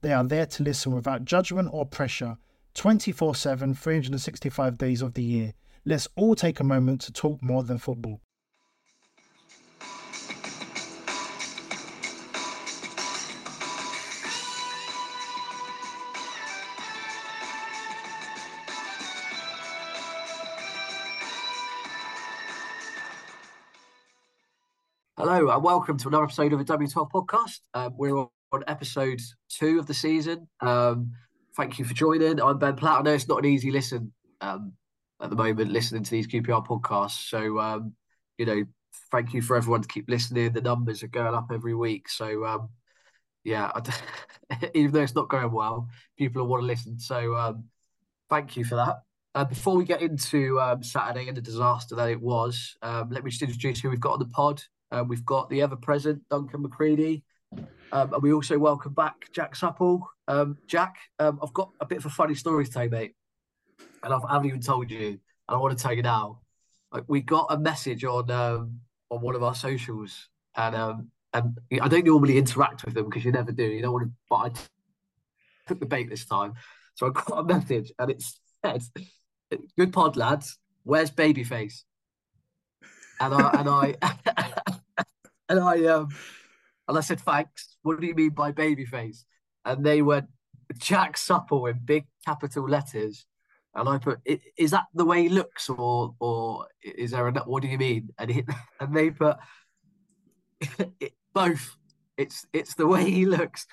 They are there to listen without judgment or pressure 24 7, 365 days of the year. Let's all take a moment to talk more than football. Hello and welcome to another episode of the W12 podcast. Um, we're on episode two of the season. Um, thank you for joining. I'm Ben Platt. I know it's not an easy listen um, at the moment, listening to these QPR podcasts. So, um, you know, thank you for everyone to keep listening. The numbers are going up every week. So, um, yeah, even though it's not going well, people want to listen. So, um, thank you for that. Uh, before we get into um, Saturday and the disaster that it was, let me just introduce who we've got on the pod. Uh, we've got the ever present Duncan McCready. Um, and we also welcome back Jack Supple. Um, Jack, um, I've got a bit of a funny story to tell you, mate. And I've, I haven't even told you. And I want to tell you now. Like, we got a message on um, on one of our socials. And um, and I don't normally interact with them because you never do. You don't want to, but I took the bait this time. So I got a message and it said, Good pod, lads. Where's Babyface? And I, and I, and I um and I said thanks. What do you mean by babyface? And they went Jack Supple in big capital letters. And I put, is that the way he looks, or or is there a what do you mean? And and they put it, both. It's it's the way he looks.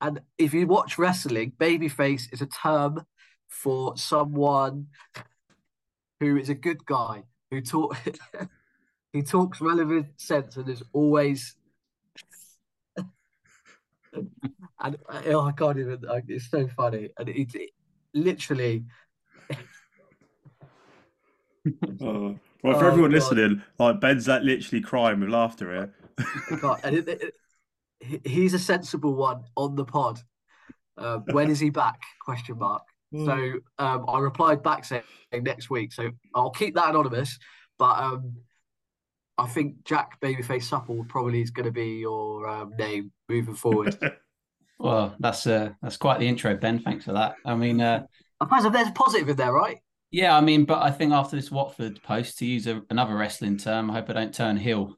And if you watch wrestling, babyface is a term for someone who is a good guy who talk he talks relevant sense and is always and oh, I can't even. It's so funny, and it, it literally. oh. Well, for oh, everyone God. listening, like Ben's that literally crying with laughter here. and it, it, he's a sensible one on the pod. Uh, when is he back? Question mark. Mm. So um, I replied back saying next week. So I'll keep that anonymous, but um, I think Jack Babyface Supple probably is going to be your um, name moving forward. well, that's uh, that's quite the intro, Ben. Thanks for that. I mean, uh, I suppose there's a positive in there, right? Yeah, I mean, but I think after this Watford post, to use a, another wrestling term, I hope I don't turn heel.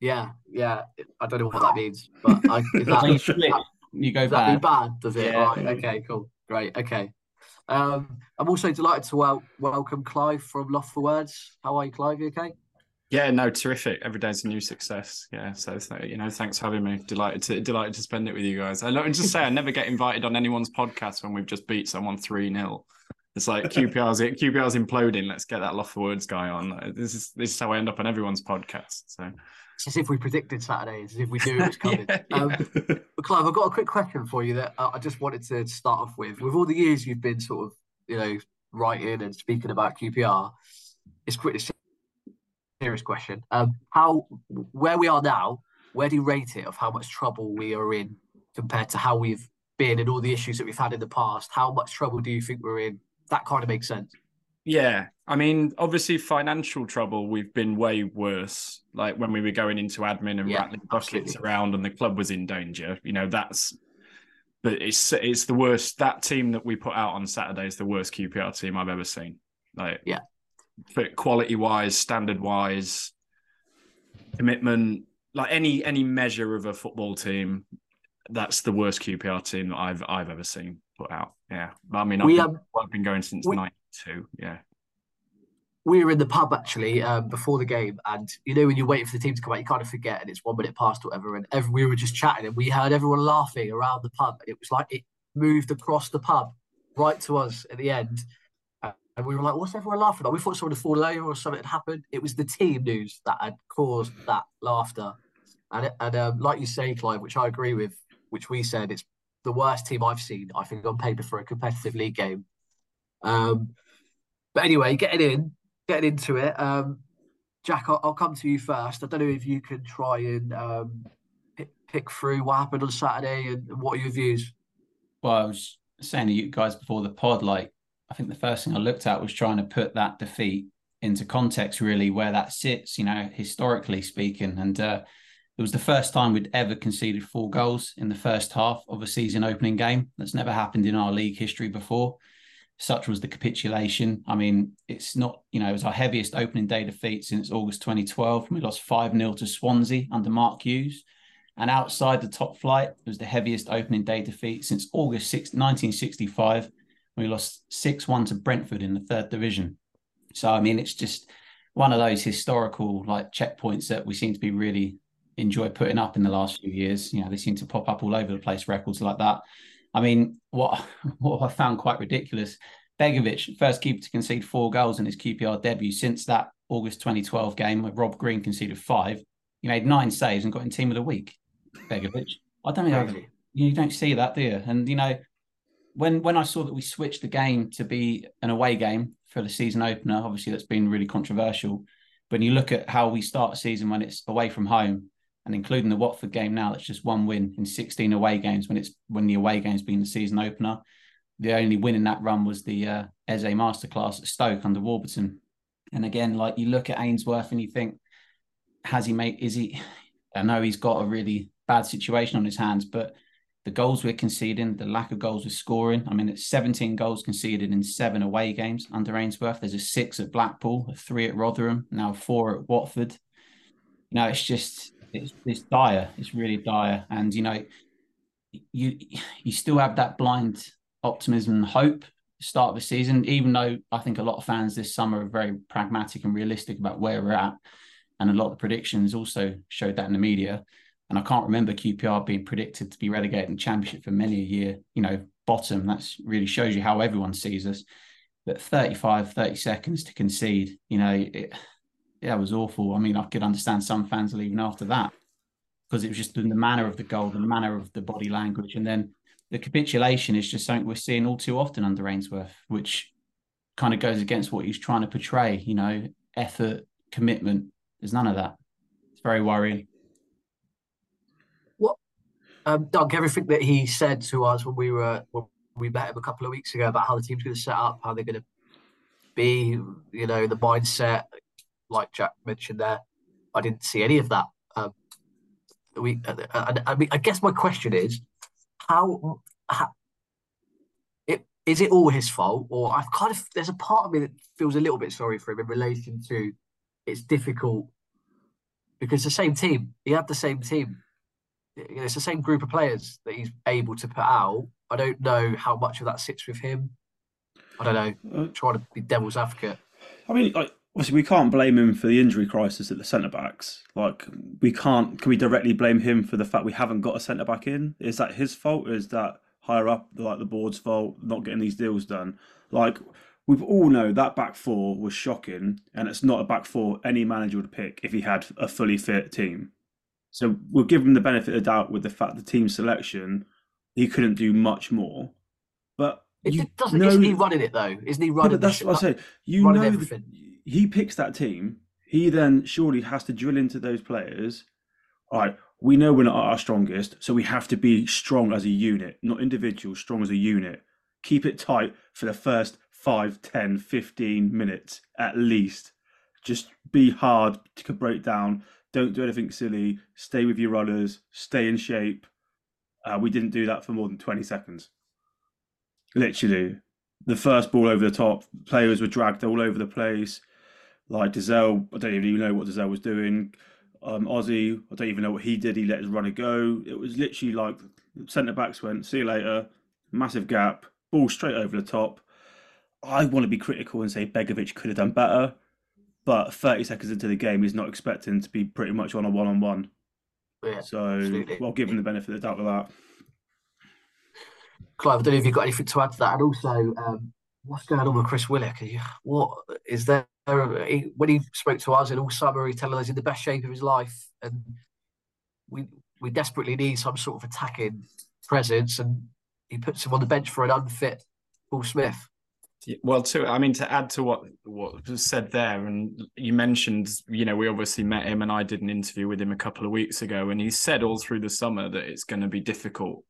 Yeah, yeah. I don't know what that means, but I, is that, that, you go does bad. That bad, does it? Yeah. Right. Okay. Cool. Great. Okay. Um, I'm also delighted to wel- welcome Clive from Loft for Words. How are you, Clive? You okay? Yeah, no, terrific. Every day's a new success. Yeah, so you know, thanks for having me. Delighted to delighted to spend it with you guys. I just say I never get invited on anyone's podcast when we've just beat someone three 0 It's like QPR's QPR's imploding. Let's get that Loft for Words guy on. This is this is how I end up on everyone's podcast. So it's as if we predicted Saturday, as if we knew it was coming. yeah, yeah. Um, but Clive, I've got a quick question for you that I just wanted to start off with. With all the years you've been sort of, you know, writing and speaking about QPR, it's quick serious question. Um, how where we are now, where do you rate it of how much trouble we are in compared to how we've been and all the issues that we've had in the past? How much trouble do you think we're in? That kind of makes sense. Yeah, I mean, obviously, financial trouble. We've been way worse. Like when we were going into admin and yeah, rattling buckets around, and the club was in danger. You know, that's but it's it's the worst. That team that we put out on Saturday is the worst QPR team I've ever seen. Like, Yeah. Quality wise, standard wise, commitment, like any any measure of a football team, that's the worst QPR team that I've I've ever seen put out. Yeah, I mean, I've, We, been, um, I've been going since we- '92. Yeah, we were in the pub actually um, before the game, and you know when you're waiting for the team to come out, you kind of forget, and it's one minute past or whatever, and every, we were just chatting, and we heard everyone laughing around the pub, and it was like it moved across the pub right to us at the end, and we were like, "What's everyone laughing at?" We thought someone had fallen over or something had happened. It was the team news that had caused that laughter, and and um, like you say, Clive, which I agree with, which we said it's the worst team I've seen. I think on paper for a competitive league game. Um, but anyway, getting in, getting into it. Um, Jack, I'll, I'll come to you first. I don't know if you can try and um, pick, pick through what happened on Saturday and what are your views. Well, I was saying to you guys before the pod, like I think the first thing I looked at was trying to put that defeat into context, really, where that sits, you know, historically speaking. And uh, it was the first time we'd ever conceded four goals in the first half of a season opening game. That's never happened in our league history before. Such was the capitulation. I mean, it's not, you know, it was our heaviest opening day defeat since August 2012. We lost 5 0 to Swansea under Mark Hughes. And outside the top flight, it was the heaviest opening day defeat since August 6, 1965. We lost 6 1 to Brentford in the third division. So, I mean, it's just one of those historical like checkpoints that we seem to be really enjoy putting up in the last few years. You know, they seem to pop up all over the place, records like that. I mean, what what I found quite ridiculous, Begovic, first keeper to concede four goals in his QPR debut since that August 2012 game where Rob Green conceded five. He made nine saves and got in team of the week. Begovic. I don't I've, you don't see that, do you? And you know, when when I saw that we switched the game to be an away game for the season opener, obviously that's been really controversial. When you look at how we start a season when it's away from home, and including the Watford game now, that's just one win in 16 away games when it's when the away game's been the season opener. The only win in that run was the uh, Eze masterclass at Stoke under Warburton. And again, like you look at Ainsworth and you think, has he made? Is he? I know he's got a really bad situation on his hands, but the goals we're conceding, the lack of goals we're scoring. I mean, it's 17 goals conceded in seven away games under Ainsworth. There's a six at Blackpool, a three at Rotherham, now four at Watford. You know, it's just it's it's dire. It's really dire, and you know, you you still have that blind optimism and hope start of the season, even though I think a lot of fans this summer are very pragmatic and realistic about where we're at. And a lot of the predictions also showed that in the media. And I can't remember QPR being predicted to be relegated in championship for many a year, you know, bottom. That's really shows you how everyone sees us. But 35, 30 seconds to concede, you know, it, yeah, it was awful. I mean, I could understand some fans leaving after that because it was just in the manner of the goal, the manner of the body language. And then the capitulation is just something we're seeing all too often under Ainsworth, which kind of goes against what he's trying to portray, you know, effort, commitment. There's none of that. It's very worrying. Um, Doug, everything that he said to us when we were when we met him a couple of weeks ago about how the team's going to set up, how they're going to be, you know, the mindset, like Jack mentioned there. I didn't see any of that. Um, we, uh, I, I mean, I guess my question is, how, how it is it all his fault, or I've kind of there's a part of me that feels a little bit sorry for him in relation to it's difficult because the same team, he had the same team you know, it's the same group of players that he's able to put out. I don't know how much of that sits with him. I don't know. Uh, trying to be devil's advocate. I mean, like, obviously, we can't blame him for the injury crisis at the centre backs. Like, we can't. Can we directly blame him for the fact we haven't got a centre back in? Is that his fault? Or is that higher up, like the board's fault, not getting these deals done? Like, we've all know that back four was shocking, and it's not a back four any manager would pick if he had a fully fit team. So we'll give him the benefit of the doubt with the fact the team selection, he couldn't do much more. But It you it doesn't. know- Isn't he running it though? Isn't he yeah, running? but that's what I say. Uh, you know, everything. he picks that team. He then surely has to drill into those players. All right, we know we're not our strongest, so we have to be strong as a unit, not individual, strong as a unit. Keep it tight for the first 5, 10, 15 minutes at least. Just be hard to break down. Don't do anything silly. Stay with your runners. Stay in shape. Uh, we didn't do that for more than 20 seconds. Literally, the first ball over the top, players were dragged all over the place. Like Dozzell, I don't even know what Dozzell was doing. Um, Ozzy, I don't even know what he did. He let his runner go. It was literally like centre backs went, see you later, massive gap, ball straight over the top. I want to be critical and say Begovic could have done better, but 30 seconds into the game, he's not expecting to be pretty much on a one on one. So, absolutely. well, give him the benefit of the doubt with that. Clive, I don't know if you've got anything to add to that. And also, um, what's going on with Chris you, what is there? He, when he spoke to us in all summer, he told us he's in the best shape of his life, and we we desperately need some sort of attacking presence. And he puts him on the bench for an unfit Paul Smith. Well, to I mean, to add to what what was said there, and you mentioned, you know, we obviously met him, and I did an interview with him a couple of weeks ago, and he said all through the summer that it's going to be difficult.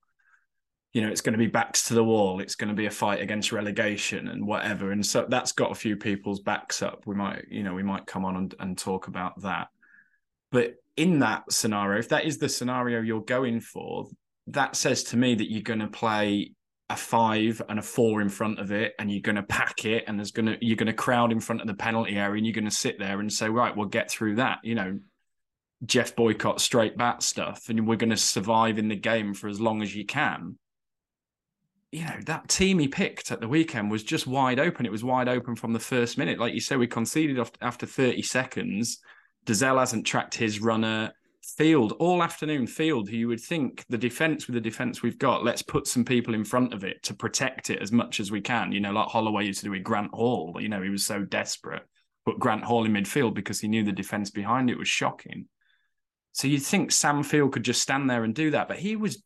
You know, it's going to be backs to the wall. It's going to be a fight against relegation and whatever, and so that's got a few people's backs up. We might, you know, we might come on and, and talk about that. But in that scenario, if that is the scenario you're going for, that says to me that you're going to play a five and a four in front of it, and you're going to pack it, and there's going to you're going to crowd in front of the penalty area, and you're going to sit there and say, right, we'll get through that. You know, Geoff Boycott straight bat stuff, and we're going to survive in the game for as long as you can. You know, that team he picked at the weekend was just wide open. It was wide open from the first minute. Like you say, we conceded after 30 seconds. Dozzell hasn't tracked his runner. Field all afternoon. Field, who you would think the defense with the defense we've got, let's put some people in front of it to protect it as much as we can. You know, like Holloway used to do with Grant Hall. You know, he was so desperate. Put Grant Hall in midfield because he knew the defense behind it was shocking. So you'd think Sam Field could just stand there and do that, but he was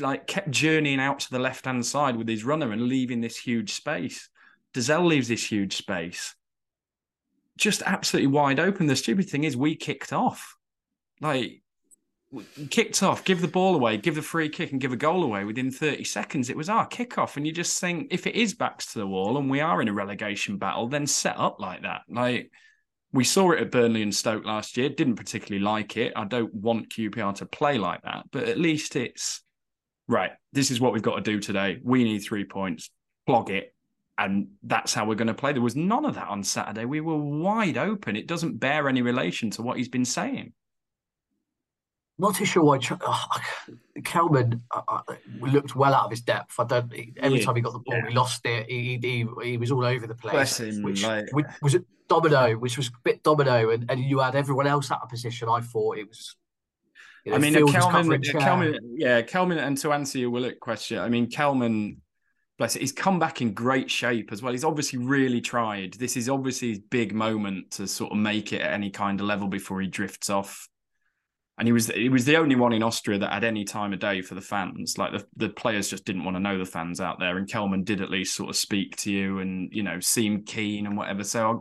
like kept journeying out to the left hand side with his runner and leaving this huge space. Dozzell leaves this huge space. Just absolutely wide open. The stupid thing is we kicked off. Like kicked off, give the ball away, give the free kick and give a goal away within 30 seconds. It was our kickoff. And you just think if it is backs to the wall and we are in a relegation battle, then set up like that. Like we saw it at Burnley and Stoke last year, didn't particularly like it. I don't want QPR to play like that, but at least it's right. This is what we've got to do today. We need three points, plog it. And that's how we're going to play. There was none of that on Saturday. We were wide open. It doesn't bear any relation to what he's been saying. Not too sure why oh, Kelman uh, uh, looked well out of his depth. I don't. he- Every Yeah, time he got the ball, yeah. he lost it. He, he, he, he was all over the place. Bless him, Which, like- which was it domino, which was a bit domino, and, and you had everyone else out of position. I thought it was. You know, I mean, Kelman. Kelman, yeah, Kelman, and to answer your Willock question, I mean, Kelman, bless it, he's come back in great shape as well. He's obviously really tried. This is obviously his big moment to sort of make it at any kind of level before he drifts off. And he was he was the only one in Austria that had any time of day for the fans. Like the, the players just didn't want to know the fans out there. And Kelman did at least sort of speak to you and, you know, seem keen and whatever. So I'm,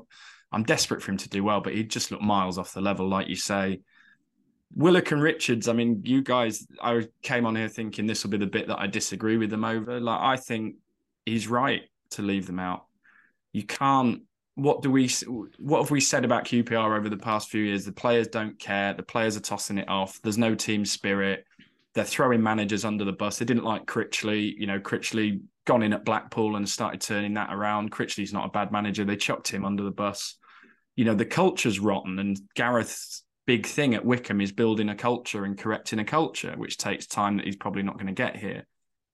I'm desperate for him to do well, but he just looked miles off the level, like you say. Willock and Richards, I mean, you guys, I came on here thinking this will be the bit that I disagree with them over. Like, I think he's right to leave them out. You can't. What do we? What have we said about QPR over the past few years? The players don't care. The players are tossing it off. There's no team spirit. They're throwing managers under the bus. They didn't like Critchley. You know, Critchley gone in at Blackpool and started turning that around. Critchley's not a bad manager. They chucked him under the bus. You know, the culture's rotten, and Gareth's big thing at Wycombe is building a culture and correcting a culture, which takes time that he's probably not going to get here.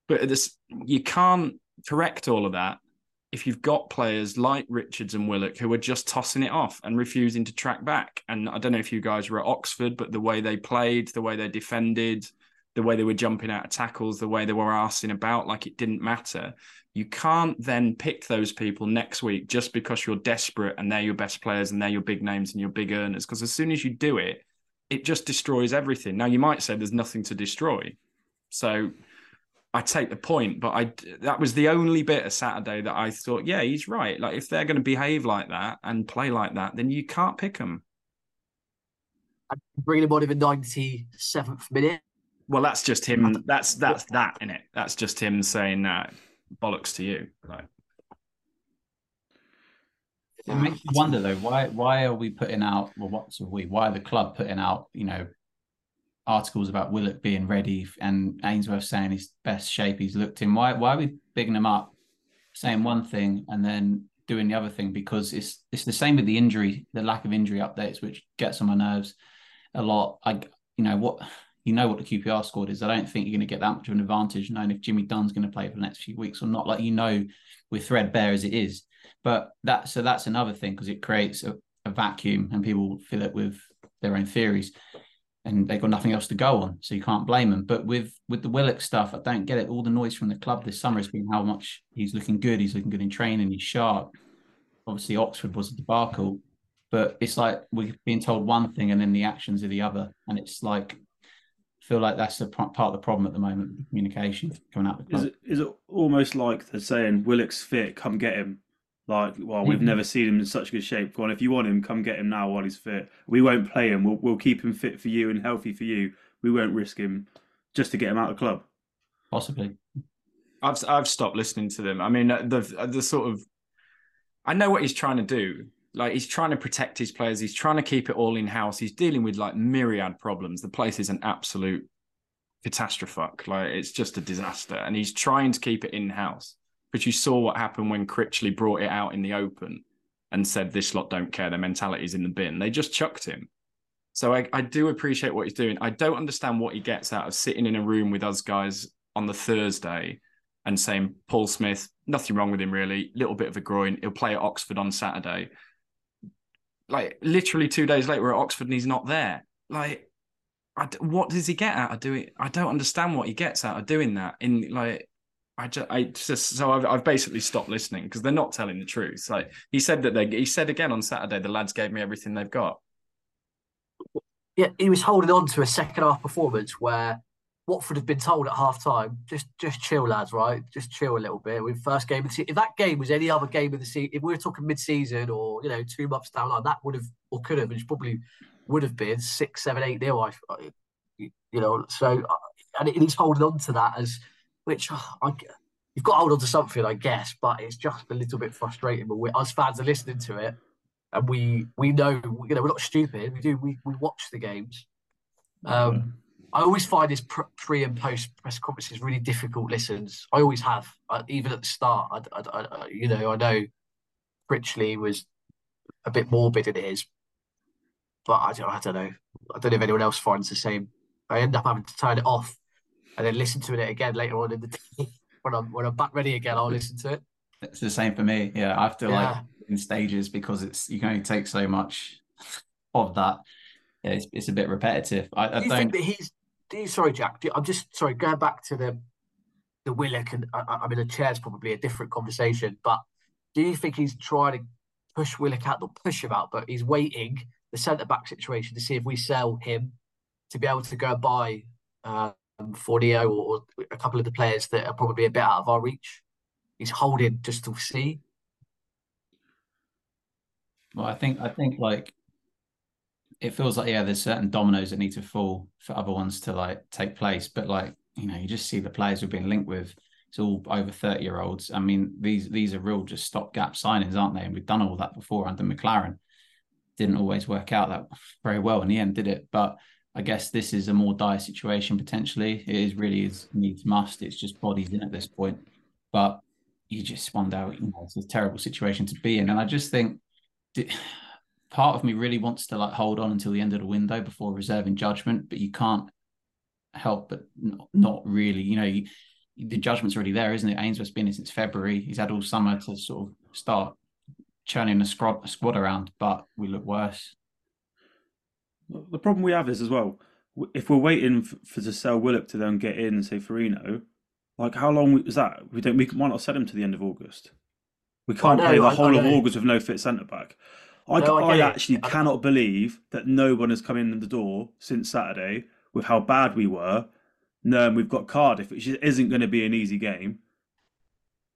But this, you can't correct all of that if you've got players like Richards and Willock who are just tossing it off and refusing to track back. And I don't know if you guys were at Oxford, but the way they played, the way they defended, the way they were jumping out of tackles, the way they were asking about like it didn't matter. You can't then pick those people next week just because you're desperate and they're your best players and they're your big names and your big earners. Because as soon as you do it, it just destroys everything. Now you might say there's nothing to destroy. So I take the point, but I that was the only bit of Saturday that I thought, yeah, he's right. Like if they're going to behave like that and play like that, then you can't pick them. bringing him on in the ninety seventh minute. Well, that's just him. That's that's that in it. That's just him saying uh, bollocks to you. Like It makes you wonder though, why why are we putting out well what's we why are the club putting out, you know, articles about Willock being ready and Ainsworth saying his best shape he's looked in. Why why are we bigging him up, saying one thing and then doing the other thing? Because it's it's the same with the injury, the lack of injury updates, which gets on my nerves a lot. I you know what you know what the QPR squad is. I don't think you're going to get that much of an advantage knowing if Jimmy Dunn's going to play for the next few weeks or not. Like you know, we're threadbare as it is. But that so that's another thing because it creates a, a vacuum and people fill it with their own theories and they've got nothing else to go on, so you can't blame them. But with with the Willock stuff, I don't get it. All the noise from the club this summer has been how much he's looking good. He's looking good in training. He's sharp. Obviously, Oxford was a debacle, but it's like we're being told one thing and then the actions are the other, and it's like I feel like that's a part of the problem at the moment. Communication coming out. Of the Is it, is it almost like they're saying Willock's fit, come get him? Like, well, we've Mhm. never seen him in such good shape. Go on, if you want him, come get him now while he's fit. We won't play him. We'll, we'll keep him fit for you and healthy for you. We won't risk him just to get him out of the club. Possibly. I've I've stopped listening to them. I mean, uh, the the sort of I know what he's trying to do. Like he's trying to protect his players. He's trying to keep it all in house. He's dealing with like myriad problems. The place is an absolute catastrophe. Like it's just a disaster, and he's trying to keep it in house. But you saw what happened when Critchley brought it out in the open and said, "This lot don't care. Their mentality's in the bin." They just chucked him. So I, I do appreciate what he's doing. I don't understand what he gets out of sitting in a room with us guys on the Thursday and saying Paul Smith, nothing wrong with him really, little bit of a groin. He'll play at Oxford on Saturday. Like literally two days later, we're at Oxford and he's not there. Like, I what does he get out of doing? I don't understand what he gets out of doing that. In like, I just, I just, so I've, I've basically stopped listening because they're not telling the truth. Like he said that they, he said again on Saturday, the lads gave me everything they've got. Yeah, he was holding on to a second half performance where Watford have been told at half time, just just chill, lads, right? Just chill a little bit. With first game of if that game was any other game of the season, if we were talking mid season or you know two months down line, that would have or could have, probably would have been six, seven, eight nil. I, I- you know, so uh, and he's holding on to that as which uh, I, you've got to hold on to something, I guess, but it's just a little bit frustrating. But we, us fans are listening to it, and we we know you know we're not stupid. We do we we watch the games. Um, I always find his pre and post press conferences really difficult listens. I always have, uh, even at the start. I, I- I- you know, I know Critchley was a bit morbid in his, but I don't, I don't know. I don't know if anyone else finds the same. I end up having to turn it off and then listen to it again later on in the day when I'm when I'm back ready again. I'll listen to it. It's the same for me. Yeah, I have to like in stages because it's you can only take so much of that. Yeah, it's, it's a bit repetitive. I, I Do you don't. think that he's? Do you, sorry, Jack. Do, I'm just sorry. Going back to the the Willock, and I, I mean, the chair's probably a different conversation. But do you think he's trying to push Willock out, not push him out, but he's waiting the centre back situation to see if we sell him to be able to go buy um, Forino or, or a couple of the players that are probably a bit out of our reach. He's holding just to see. Well, I think I think like it feels like yeah, there's certain dominoes that need to fall for other ones to like take place. But like you know, you just see the players we've been linked with. It's all over thirty year olds. I mean, these these are real just stopgap signings, aren't they? And we've done all that before under McLaren. Didn't always work out that very well in the end, did it? But I guess this is a more dire situation potentially. It is really is needs must. It's just bodies in at this point. But you just wonder, you know, it's a terrible situation to be in. And I just think part of me really wants to like hold on until the end of the window before reserving judgment, but you can't help but not, not really. You know, you, the judgment's already there, isn't it? Ainsworth's been in since February. He's had all summer to sort of start churning the squad, squad around, but we look worse. The problem we have is as well, if we're waiting for to sell Willock to then get in, say Forino, like how long is that? We don't. We might not set him to the end of August? We can't know, play the I- I whole of. August with no fit centre back. I, No, I I, actually I- cannot believe that no one has come in the door since Saturday with how bad we were. No, and we've got Cardiff, which isn't going to be an easy game.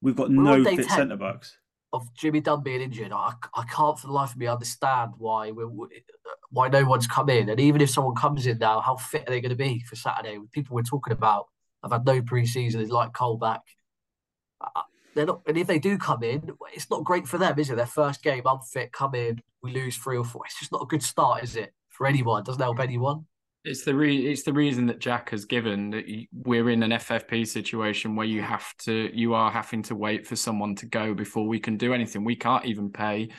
We've got We're no fit centre backs. of Jimmy Dunn being injured, I, I can't for the life of me understand why we why no one's come in. And even if someone comes in now, how fit are they going to be for Saturday? People we're talking about have had no preseason. It's like Cole back. They're not, and if they do come in, it's not great for them, is it? Their first game, unfit, come in, we lose three or four. It's just not a good start, is it? For anyone, doesn't help anyone. It's the re- it's the reason that Jack has given that we're in an FFP situation where you have to you are having to wait for someone to go before we can do anything. We can't even pay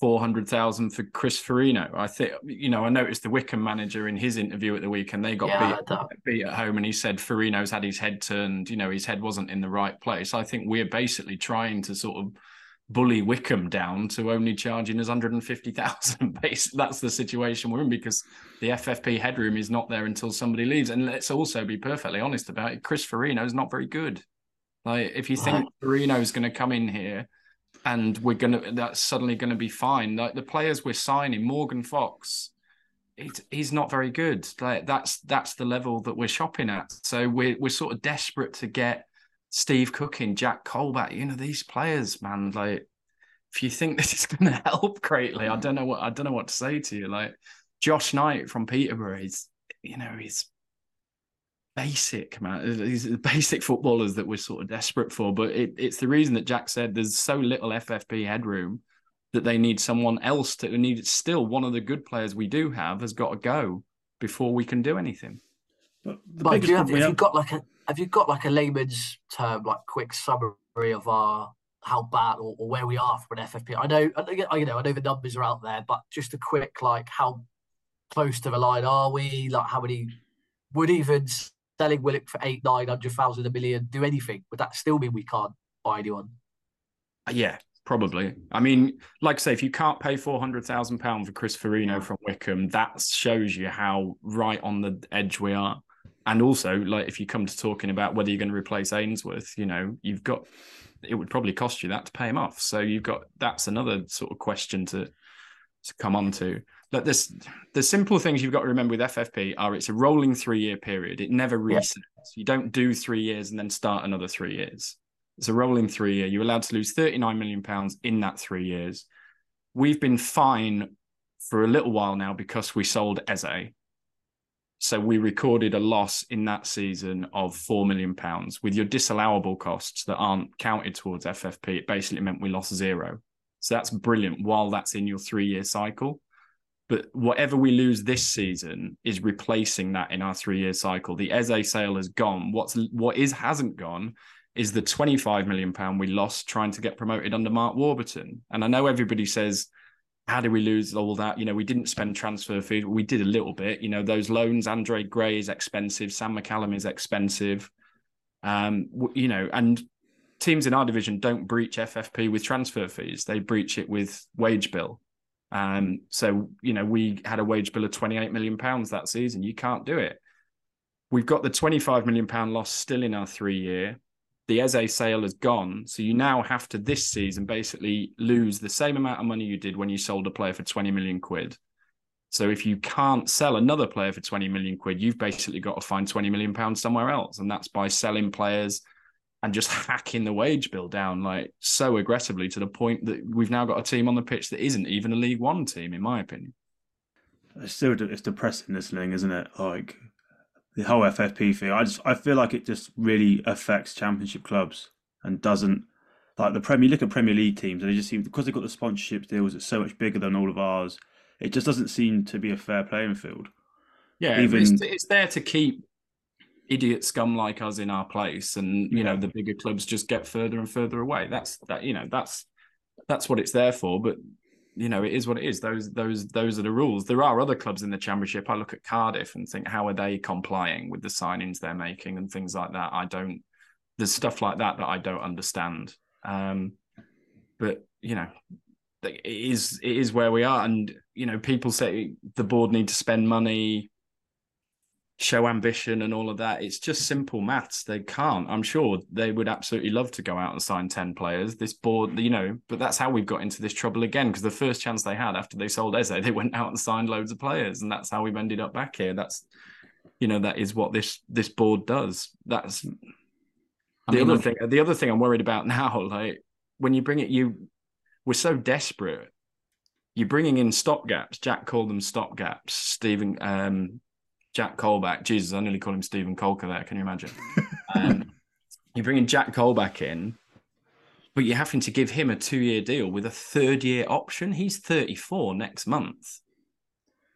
four hundred thousand for Chris Forino. I think you know I noticed the Wycombe manager in his interview at the weekend they got Yeah, beat, beat at home and he said Forino's had his head turned. You know his head wasn't in the right place. I think we're basically trying to sort of bully Wycombe down to only charging us 150,000 base. That's the situation we're in because the FFP headroom is not there until somebody leaves. And let's also be perfectly honest about it. Chris Forino is not very good. Like if you think Forino is going to come in here and we're to, that's suddenly going to be fine. Like the players we're signing, Morgan Fox, he's, he's not very good. Like that's, that's the level that we're shopping at. So we're, we're sort of desperate to get Steve Cooking, Jack Colback, you know, these players, man, like if you think this is going to help greatly, I mm. don't know what I don't know what to say to you. Like Josh Knight from Peterborough, he's you know he's basic man. These are the basic footballers that we're sort of desperate for. But it, it's the reason that Jack said there's so little FFP headroom that they need someone else to need. It's still one of the good players we do have has got to go before we can do anything. But the Mike, do you have, have have, you got like a have you got like a layman's term, like quick summary of our how bad or, or where we are from an FFP? I know, I, you know, I know the numbers are out there, but just a quick like how close to the line are we? Like how many would even selling Willock for eight, nine hundred thousand, a million do anything? Would that still mean we can't buy anyone? Uh, yeah, probably. I mean, like I say, if you can't pay four hundred thousand pounds for Chris Forino from Wycombe, that shows you how right on the edge we are. And also, like if you come to talking about whether you're going to replace Ainsworth, you know, you've got it would probably cost you that to pay him off. So you've got that's another sort of question to to come on to. Like this, the simple things you've got to remember with FFP are it's a rolling three year period. It never Yeah. resets. You don't do three years and then start another three years. It's a rolling three year. You're allowed to lose 39 million pounds in that three years. We've been fine for a little while now because we sold Eze. So we recorded a loss in that season of four million pounds with your disallowable costs that aren't counted towards FFP. It basically meant we lost zero. So that's brilliant while that's in your three year cycle. But whatever we lose this season is replacing that in our three year cycle. The Eze sale has gone. What's what is hasn't gone is the 25 million pound we lost trying to get promoted under Mark Warburton. And I know everybody says, how did we lose all that? You know, we didn't spend transfer fees. We did a little bit. You know, those loans, Andre Gray is expensive. Sam McCallum is expensive. Um, you know, and teams in our division don't breach FFP with transfer fees. They breach it with wage bill. Um, so, you know, we had a wage bill of 28 million pounds that season. You can't do it. We've got the 25 million pound loss still in our three year. The Eze sale has gone. So you now have to this season basically lose the same amount of money you did when you sold a player for 20 million quid. So if you can't sell another player for 20 million quid, you've basically got to find 20 million pounds somewhere else. And that's by selling players and just hacking the wage bill down like so aggressively to the point that we've now got a team on the pitch that isn't even a League One team, in my opinion. it's still it's depressing listening, isn't it? Like the whole FFP thing. I just I feel like it just really affects Championship clubs and doesn't like the Premier. Look at Premier League teams, and they just seem because they've got the sponsorship deals. It's so much bigger than all of ours. It just doesn't seem to be a fair playing field. Yeah, Even- it's, it's there to keep idiot scum like us in our place, and you know the bigger clubs just get further and further away. That's that you know that's that's what it's there for. But you know it is what it is. Those those those are the rules. There are other clubs in the Championship. I look at Cardiff and think how are they complying with the signings they're making and things like that. I don't. There's stuff like that that I don't understand. Um, but you know it is it is where we are and you know people say the board need to spend money show ambition and all of that it's just simple maths they can't i'm sure they would absolutely love to go out and sign 10 players this board you know but that's how we've got into this trouble again because the first chance they had after they sold Eze they went out and signed loads of players and that's how we've ended up back here that's you know that is what this this board does that's I the mean, other thing the other thing i'm worried about now like when you bring it you we're so desperate. You're bringing in stopgaps. Jack called them stopgaps. Stephen, um, Jack Colback. Jesus, I nearly call him Stephen Colker there. Can you imagine? um, you're bringing Jack Colback in, but you're having to give him a two year deal with a third year option. He's 34 next month.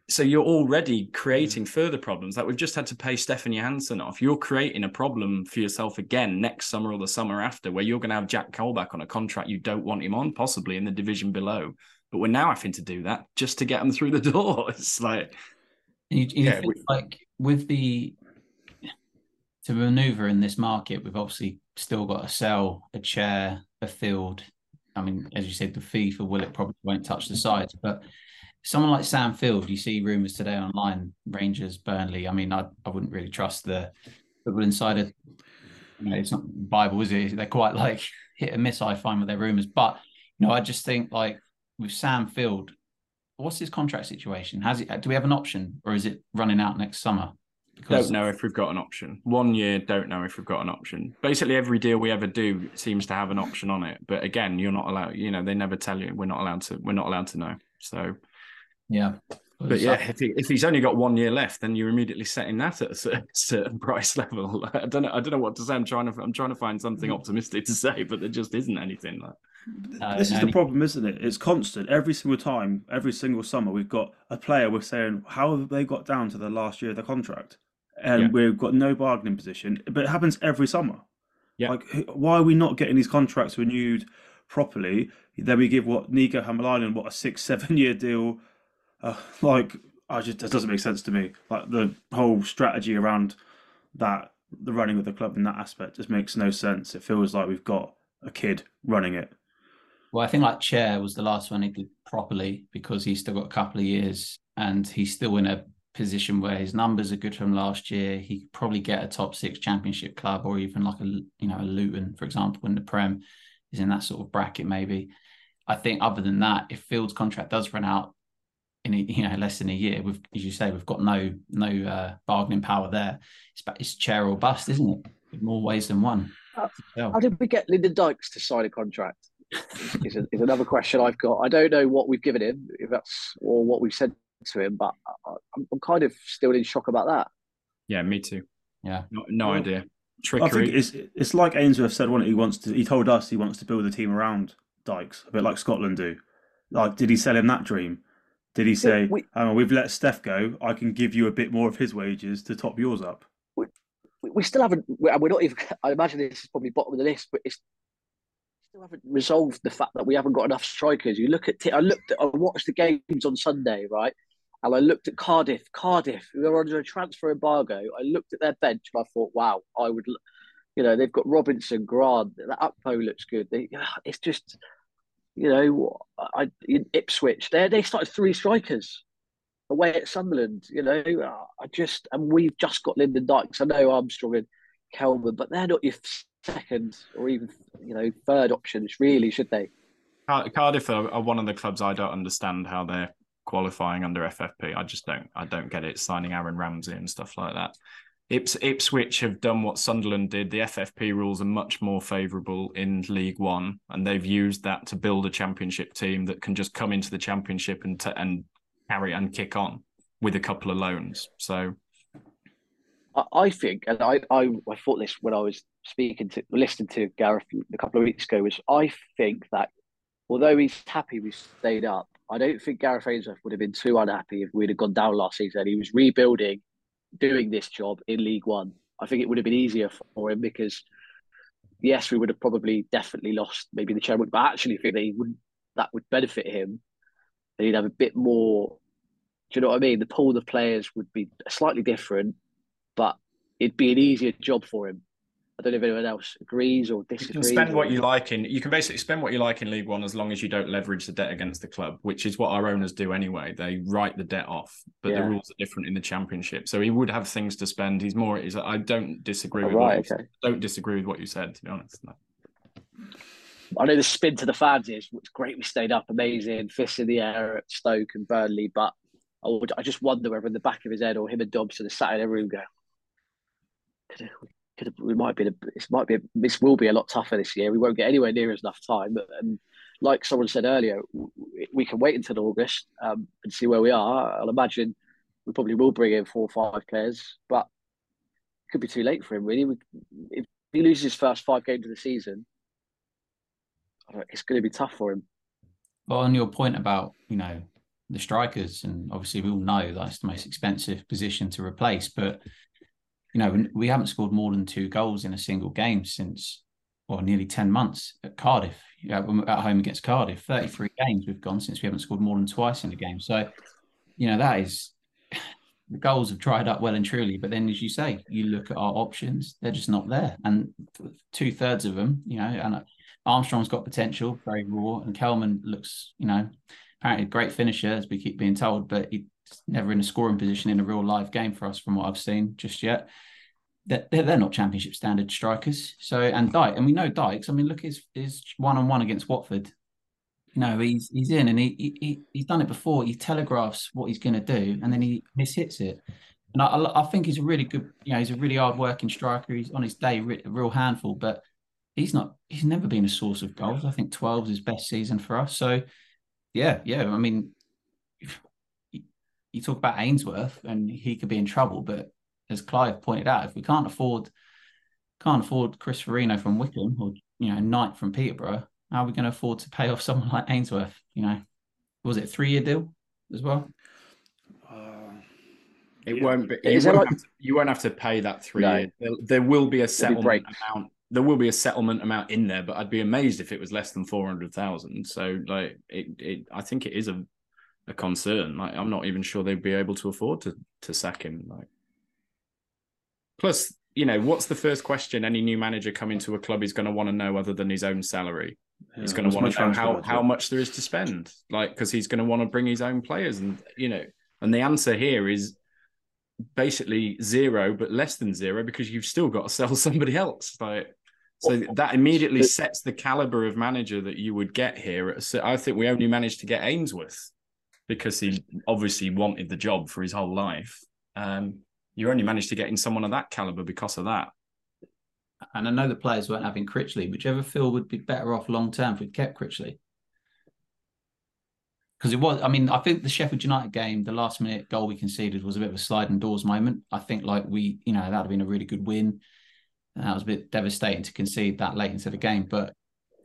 so you're already creating further problems. Like we've just had to pay Stefan Johansen off. You're creating a problem for yourself again next summer or the summer after, where you're going to have Jack Colback on a contract you don't want him on, possibly in the division below. But we're now having to do that just to get him through the door. It's like, you, you Yeah, think, we- like with the to maneuver in this market, we've obviously still got to sell a chair, a field. I mean, as you said, the fee for Willock probably won't touch the sides, but someone like Sam Field, you see rumours today online, Rangers, Burnley. I mean, I, I wouldn't really trust the Football Insider. You know, it's not Bible, is it? They're quite like hit and miss, I find, with their rumours. But you know, I just think like with Sam Field, what's his contract situation? Has it? Uh, do we have an option, or is it running out next summer? don't know if we've got an option. One year, don't know if we've got an option. Basically, every deal we ever do seems to have an option on it. But again, you're not allowed. You know, they never tell you. We're not allowed to. We're not allowed to know. So, Yeah, but yeah, if, he, if he's only got one year left, then you're immediately setting that at a cer- certain price level. I don't know. I don't know what to say. I'm trying to. I'm trying to find something mm. optimistic to say, but there just isn't anything. Like, Uh, this is the problem, isn't it? It's constant. Every single time, every single summer, we've got a player. We're saying, how have they got down to the last year of their contract? And Yeah. we've got no bargaining position. But it happens every summer. Yeah. Like, why are we not getting these contracts renewed properly? Then we give what Niko Hämäläinen what a six, seven year deal. Uh, like, I just that doesn't make sense to me. Like the whole strategy around that, the running of the club in that aspect, just makes no sense. It feels like we've got a kid running it. Well, I think like Chair was the last one he did properly because he's still got a couple of years and he's still in a position where his numbers are good from last year. He could probably get a top six championship club or even like a you know a Luton, for example, in the Prem is in that sort of bracket maybe. I think other than that, if Field's contract does run out in a, you know less than a year, we've as you say we've got no no uh, bargaining power there. It's it's chair or bust, isn't it? In more ways than one. Yeah. How did we get Lyndon Dykes to sign a contract? Is, is another question I've got. I don't know what we've given him, if that's or what we've said to him, but I, I'm, I'm kind of still in shock about that. yeah, me too. Yeah. No, no Well, idea. I Trickery. think it's it's like Ainsworth said. One, he wants to. He told us he wants to build a team around Dykes, a bit like Scotland do. Like, did he sell him that dream? Did he say, we- "Hang on, we've let Steph go. I can give you a bit more of his wages to top yours up"? we, we still haven't. We're we're not even. I imagine this is probably bottom of the list, but it's still haven't resolved the fact that we haven't got enough strikers. You look at. I looked. At, I watched the games on Sunday, right, and I looked at Cardiff. Cardiff, who are under a transfer embargo. I looked at their bench and I thought, wow, I would. You know, they've got Robinson, Grant. That Ugbo looks good. They, it's just, you know, I Ipswich. They they started three strikers away at Sunderland. You know, uh, I just and we've just got Lyndon Dykes. I know Armstrong and Kelman, but they're not your second or even you know third options, really, should they? Car- Cardiff are, are one of the clubs I don't understand how they're qualifying under FFP. I just don't. I don't get it. Signing Aaron Ramsey and stuff like that. Ips, Ipswich have done what Sunderland did. The FFP rules are much more favourable in League One, and they've used that to build a championship team that can just come into the championship and t- and carry and kick on with a couple of loans. So I, I think, and I, I I thought this when I was speaking to listening to Gareth a couple of weeks ago was I think that although he's happy we stayed up, I don't think Gareth Ainsworth would have been too unhappy if we'd have gone down last season. He was rebuilding, doing this job in League One. I think it would have been easier for him because yes, we would have probably definitely lost maybe the chairman, but I actually think that he wouldn't that would benefit him. And he'd have a bit more do you know what I mean? The pool of players would be slightly different, but it'd be an easier job for him. I don't know if anyone else agrees or you disagrees. can spend what you like in. You can basically spend what you like in League One as long as you don't leverage the debt against the club, which is what our owners do anyway. They write the debt off, but the rules are different in the Championship. So he would have things to spend. He's more. Is I don't disagree Oh, with what right, you, okay. don't disagree with what you said. To be honest, No. I know the spin to the fans is it's great. We stayed up, amazing, fists in the air at Stoke and Burnley, but I would, I just wonder whether in the back of his head or him and Dobson are sat in a room going, could have, could we might be, this might be, this will be a lot tougher this year. We won't get anywhere near enough time. And like someone said earlier, we can wait until August um, and see where we are. I'll imagine we probably will bring in four or five players, but it could be too late for him. Really, we, if he loses his first five games of the season, it's going to be tough for him. But on your point about, you know, the strikers, and obviously we all know that's the most expensive position to replace. But you know, we haven't scored more than two goals in a single game since well, nearly 10 months at Cardiff, you know, at home against Cardiff. 33 games we've gone since we haven't scored more than twice in a game. So, you know, that is the goals have dried up well and truly. But then, as you say, you look at our options, they're just not there. And two thirds of them, you know, and uh, Armstrong's got potential, very raw, and Kelman looks, you know, apparently a great finisher, as we keep being told, but he's never in a scoring position in a real live game for us, from what I've seen just yet. They're, they're not championship standard strikers. So, and Dyke, and we know Dykes. I mean, look his his one on one against Watford. You know, he's he's in and he, he he's done it before. He telegraphs what he's going to do, and then he mishits it. And I, I think he's a really good, you know, he's a really hard working striker. He's on his day a real handful, but he's not. He's never been a source of goals. I think 12 is his best season for us. So, yeah, yeah. I mean, you talk about Ainsworth, and he could be in trouble. But as Clive pointed out, if we can't afford can't afford Chris Forino from Wycombe or you know Knight from Peterborough, how are we going to afford to pay off someone like Ainsworth? You know, was it three year deal as well? Uh, it won't be. You won't, like... to, you won't, have to pay that three no. year. There, there, will be a settlement amount. There will be a settlement amount in there, but I'd be amazed if it was less than four hundred thousand. So, like, it, it, I think it is a, a concern. Like, I'm not even sure they'd be able to afford to to sack him. Like, plus, you know, what's the first question any new manager coming to a club is going to want to know other than his own salary? Yeah, he's going to want to know how, how much there is to spend, like because he's going to want to bring his own players, and you know, and the answer here is basically zero, but less than zero because you've still got to sell somebody else. Like, so that immediately sets the caliber of manager that you would get here. So I think we only managed to get Ainsworth because he obviously wanted the job for his whole life. Um, you only managed to get in someone of that caliber because of that. And I know the players weren't having Critchley. Would you ever feel would be better off long term if we'd kept Critchley? because it was. I mean, I think the Sheffield United game, the last minute goal we conceded was a bit of a sliding doors moment. I think like we, you know, that'd have been a really good win. And that was a bit devastating to concede that late into the game. But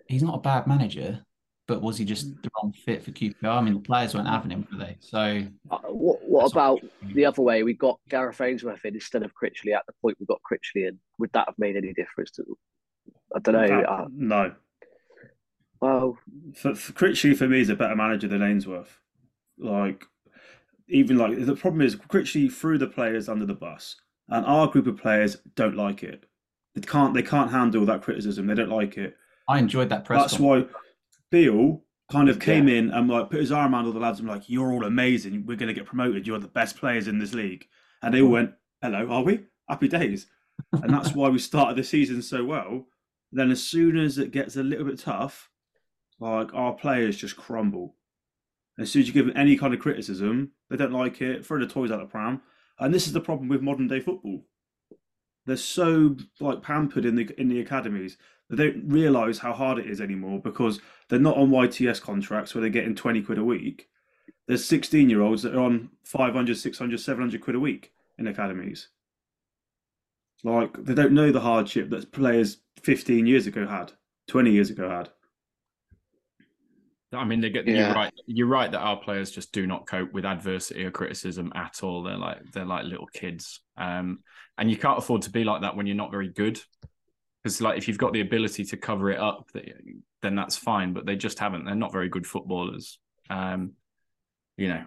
he's not a bad manager. But was he just the wrong fit for QPR? I mean, the players weren't having him, were they? So, uh, what, what about what the other way? We got Gareth Ainsworth in instead of Critchley. At the point we got Critchley in, would that have made any difference? To, I don't know. That, uh, no, well, for, for Critchley for me is a better manager than Ainsworth. Like, even like the problem is Critchley threw the players under the bus, and our group of players don't like it. They can't. They can't handle that criticism. They don't like it. I enjoyed that press. That's why Beale kind of came yeah. in and like put his arm around all the lads and like, "You're all amazing. We're going to get promoted. You're the best players in this league." And they all mm. went, "Hello, are we? Happy days." And that's why we started the season so well. Then as soon as it gets a little bit tough, like our players just crumble. As soon as you give them any kind of criticism, they don't like it, throw the toys out the pram. And this is the problem with modern day football. They're so like pampered in the in the academies. They don't realise how hard it is anymore because they're not on YTS contracts where they're getting 20 quid a week. There's 16 year olds that are on 500, 600, 700 quid a week in academies. Like, they don't know the hardship that players 15 years ago had, 20 years ago had. I mean, they get yeah. you're right. You're right that our players just do not cope with adversity or criticism at all. They're like they're like little kids, um, and you can't afford to be like that when you're not very good. Because like if you've got the ability to cover it up, then that's fine. But they just haven't. They're not very good footballers. Um, you know,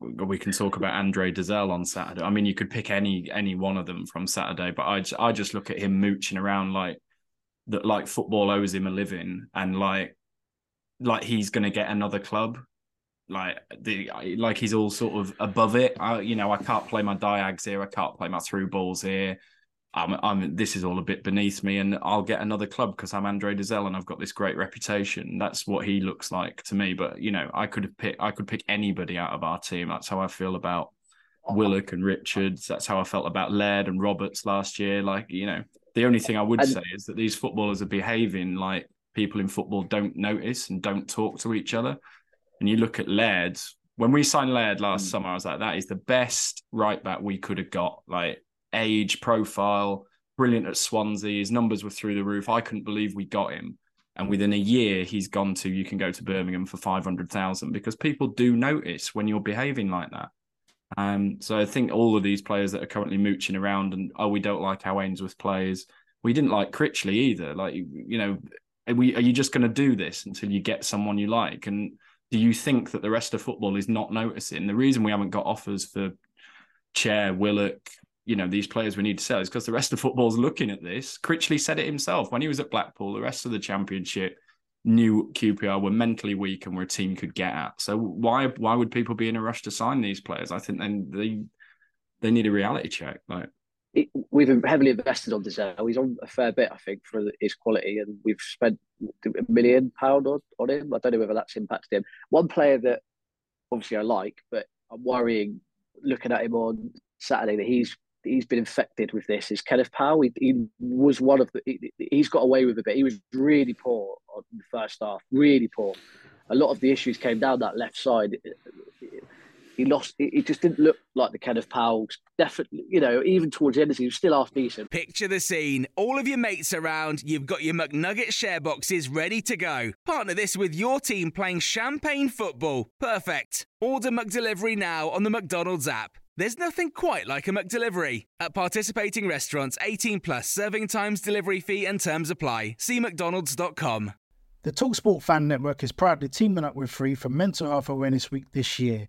we can talk about Andre Dozzell on Saturday. I mean, you could pick any any one of them from Saturday, but I I just look at him mooching around like that, like football owes him a living, and like like he's going to get another club. Like the like he's all sort of above it. I, you know i can't play my diags here. I can't play my through balls here. I'm, I'm this is all a bit beneath me and i'll get another club because i'm andre Dozzell and i've got this great reputation. That's what he looks like to me. But you know i could have picked i could pick anybody out of our team. That's how i feel about willock and richards. That's how i felt about laird and roberts last year. Like you know the only thing i would say is that these footballers are behaving like people in football don't notice and don't talk to each other. And you look at Laird, when we signed Laird last mm. summer, I was like, that is the best right back we could have got. Like age, profile, brilliant at Swansea. His numbers were through the roof. I couldn't believe we got him. and within a year he's gone to you can go to Birmingham for five hundred thousand because people do notice when you're behaving like that. Um, so I think all of these players that are currently mooching around and oh we don't like how Ainsworth plays, we didn't like Critchley either. Like you know, are we are you just going to do this until you get someone you like? And do you think that the rest of football is not noticing? The reason we haven't got offers for Chair, Willock, you know, these players we need to sell is because the rest of football's looking at this. Critchley said it himself when he was at Blackpool, the rest of the championship knew QPR were mentally weak and were a team could get at. So why why would people be in a rush to sign these players? I think then they they need a reality check. Like it, we've heavily invested on Dozzell. He's on a fair bit, I think, for his quality, and we've spent a million pound on, on him. I don't know whether that's impacted him. One player that obviously I like, but I'm worrying looking at him on Saturday that he's he's been infected with this is Kenneth Paal. He, he was one of the he, has got away with a bit. He was really poor on the first half, really poor. A lot of the issues came down that left side. He lost. He just didn't look like the Kenneth Paal. Definitely, you know, even towards the end, he was still half decent. Picture the scene: all of your mates around. You've got your McNugget share boxes ready to go. Partner this with your team playing champagne football. Perfect. Order McDelivery now on the McDonald's app. There's nothing quite like a McDelivery. At participating restaurants, 18 plus serving times, delivery fee, and terms apply. See McDonald's.com. The Talksport Fan Network is proudly teaming up with Free for Mental Health Awareness Week this year.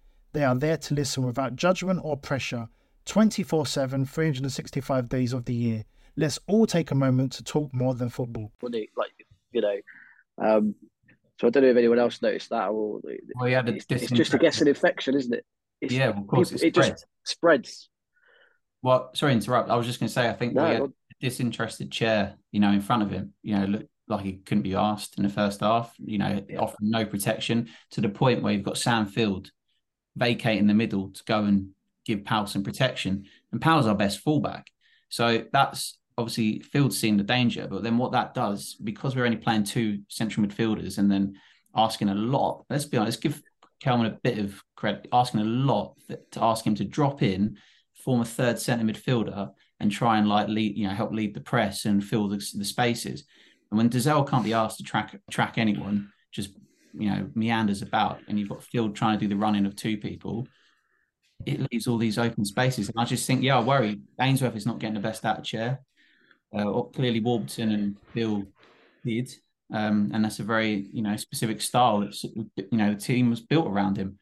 They are there to listen without judgment or pressure 24 7, 365 days of the year. Let's all take a moment to talk more than football. Like, you know, um, so I don't know if anyone else noticed that or. Well, yeah, it's, it's just, I guess, an infection, isn't it? It's, yeah, of course, it just spreads. Well, sorry to interrupt. I was just going to say, I think no, we had a disinterested chair, you know, in front of him. You know, looked like he couldn't be asked in the first half. You know, offering no protection to the point where you've got Sam Field vacating the middle to go and give Paal some protection, and Paal's our best fullback. So that's obviously Field seeing the danger. But then what that does, because we're only playing two central midfielders, and then asking a lot. Let's be honest, give Kelman a bit of credit, asking a lot to ask him to drop in, form a third centre midfielder, and try and like lead, you know, help lead the press and fill the, the spaces. And when Dozzell can't be asked to track track anyone, just you know meanders about, and you've got Field trying to do the running of two people, it leaves all these open spaces. And I just think, yeah, I worry Ainsworth is not getting the best out of chair. Uh, clearly, Warburton and Beale did. Um, and that's a very you know specific style that you know the team was built around him.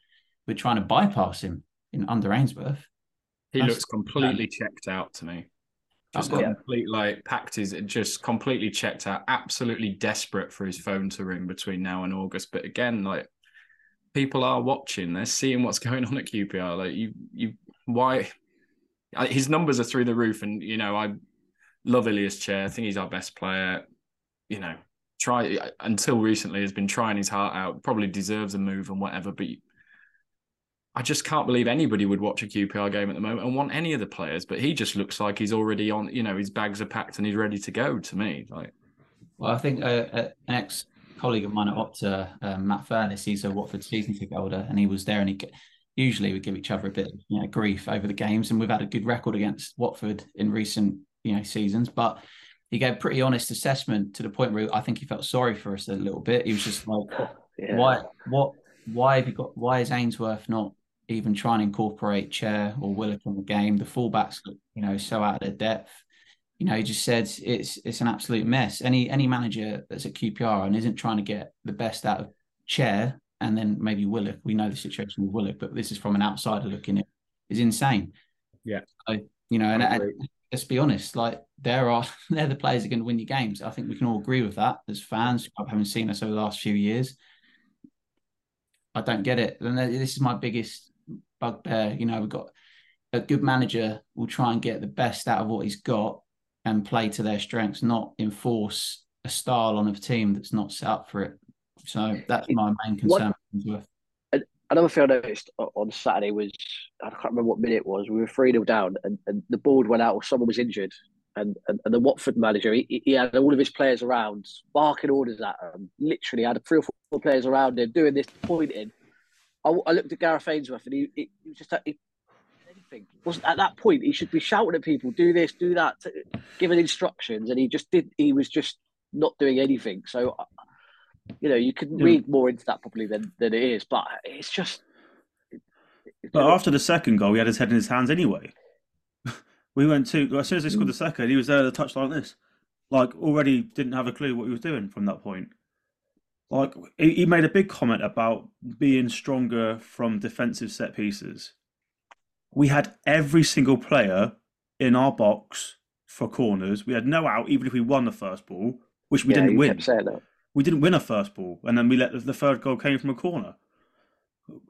We're trying to bypass him in under Ainsworth. He that's, looks completely checked out to me. Just got complete like packed his just completely checked out, absolutely desperate for his phone to ring between now and August. But again, like people are watching, they're seeing what's going on at QPR. Like you, you, why? His numbers are through the roof, and you know I love Ilias Chair. I think he's our best player. You know, try until recently has been trying his heart out. Probably deserves a move and whatever, but I just can't believe anybody would watch a QPR game at the moment and want any of the players. But he just looks like he's already on. You know, his bags are packed and he's ready to go. To me, like. Well, I think uh, uh, an ex colleague of mine at Opta, uh, Matt Furness, he's a Watford season ticket holder, and he was there, and he usually we give each other a bit of you know, grief over the games, and we've had a good record against Watford in recent you know seasons, but he gave a pretty honest assessment to the point where I think he felt sorry for us a little bit. He was just like, yeah. "Why? What? Why have you got? Why is Ainsworth not even try and incorporate Chair or Willock in the game? The fullbacks, you know, so out of their depth. You know, he just said it's it's an absolute mess. Any any manager that's at QPR and isn't trying to get the best out of Chair and then maybe Willock. We know the situation with Willock, but this is from an outsider looking at is insane. Yeah. So, you know, and, and let's be honest, like there are they're the players that are going to win your games. I think we can all agree with that as fans. Having seen us over the last few years, I don't get it. And this is my biggest bugbear. You know, we've got a good manager will try and get the best out of what he's got and play to their strengths, not enforce a style on a team that's not set up for it. So that's my main concern. What, another thing I noticed on Saturday was I can't remember what minute it was. We were three 0 down, and, and the board went out, or someone was injured, and and, and the Watford manager he, he, had all of his players around, barking orders at him. Literally, had three or four players around him doing this, pointing. I, I looked at Gareth Ainsworth, and he, he, he was just he, anything. Wasn't at that point he should be shouting at people, do this, do that, giving instructions, and he just did. He was just not doing anything. So you know, you can yeah. read more into that probably than, than it is, but it's just. but after the second goal, he had his head in his hands anyway. we went to as soon as they scored the second, he was there at the touchline like this, like already didn't have a clue what he was doing from that point. Like he made a big comment about being stronger from defensive set pieces. We had every single player in our box for corners. We had no out, even if we won the first ball, which we yeah, didn't win we didn't win a first ball, and then we let the, the third goal came from a corner.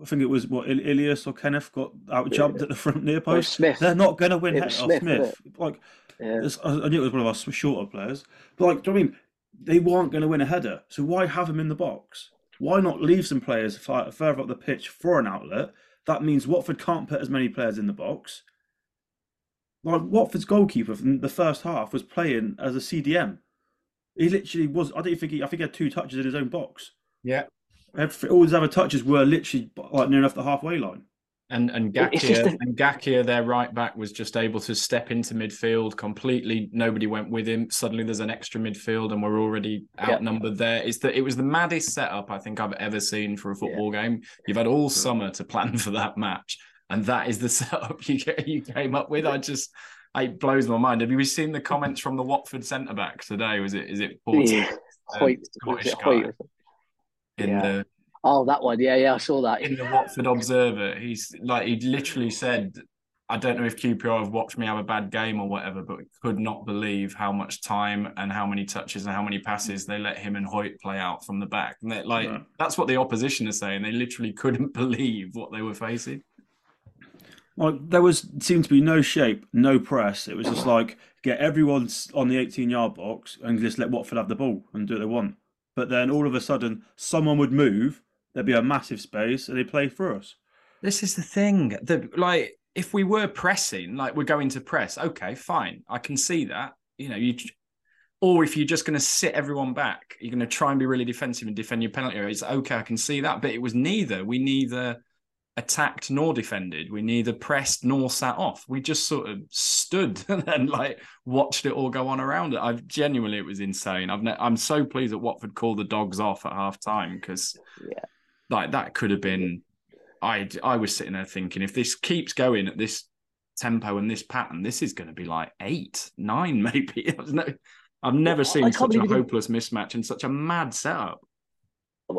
I think it was what Ilias or Kenneth got out jumped at the front near post. Smyth. They're not going to win. It Smyth, Smyth. Like, yeah. I knew it was one of our shorter players, but like, do you know I mean they weren't going to win a header? So why have him in the box? Why not leave some players further up the pitch for an outlet? That means Watford can't put as many players in the box. Like Watford's goalkeeper from the first half was playing as a CDM. He literally was. I don't think he. I think he had two touches in his own box. Yeah. Every, all his other touches were literally like near enough the halfway line. And and Ngakia a... and Ngakia, their right back, was just able to step into midfield completely. Nobody went with him. Suddenly, there's an extra midfield, and we're already outnumbered. Yeah. There, it's the it was the maddest setup I think I've ever seen for a football yeah. game. You've had all summer to plan for that match, and that is the setup you get, you came up with. I just it blows my mind. Have you seen the comments from the Watford centre back today? Was it is it Porter, yeah. Uh, Hoedt, Scottish it guy in yeah. the oh that one yeah yeah I saw that in the Watford Observer. He's like he literally said. I don't know if QPR have watched me have a bad game or whatever, but could not believe how much time and how many touches and how many passes they let him and Hoedt play out from the back. And like yeah. that's what the opposition are saying. They literally couldn't believe what they were facing. Like there was seemed to be no shape, no press. It was just like get everyone on the 18 yard box and just let Watford have the ball and do what they want. But then all of a sudden, someone would move. There'd be a massive space, and they play for us. This is the thing. that, like, if we were pressing, like we're going to press, okay, fine, I can see that. You know, you or if you're just going to sit everyone back, you're going to try and be really defensive and defend your penalty area. It's okay, I can see that, but it was neither. We neither attacked nor defended. We neither pressed nor sat off. We just sort of stood and like watched it all go on around it. I've genuinely, it was insane. I've ne- I'm so pleased that Watford called the dogs off at half time because yeah. Like that could have been. I I was sitting there thinking if this keeps going at this tempo and this pattern, this is going to be like eight, nine, maybe. I've never seen such a hopeless mismatch and such a mad setup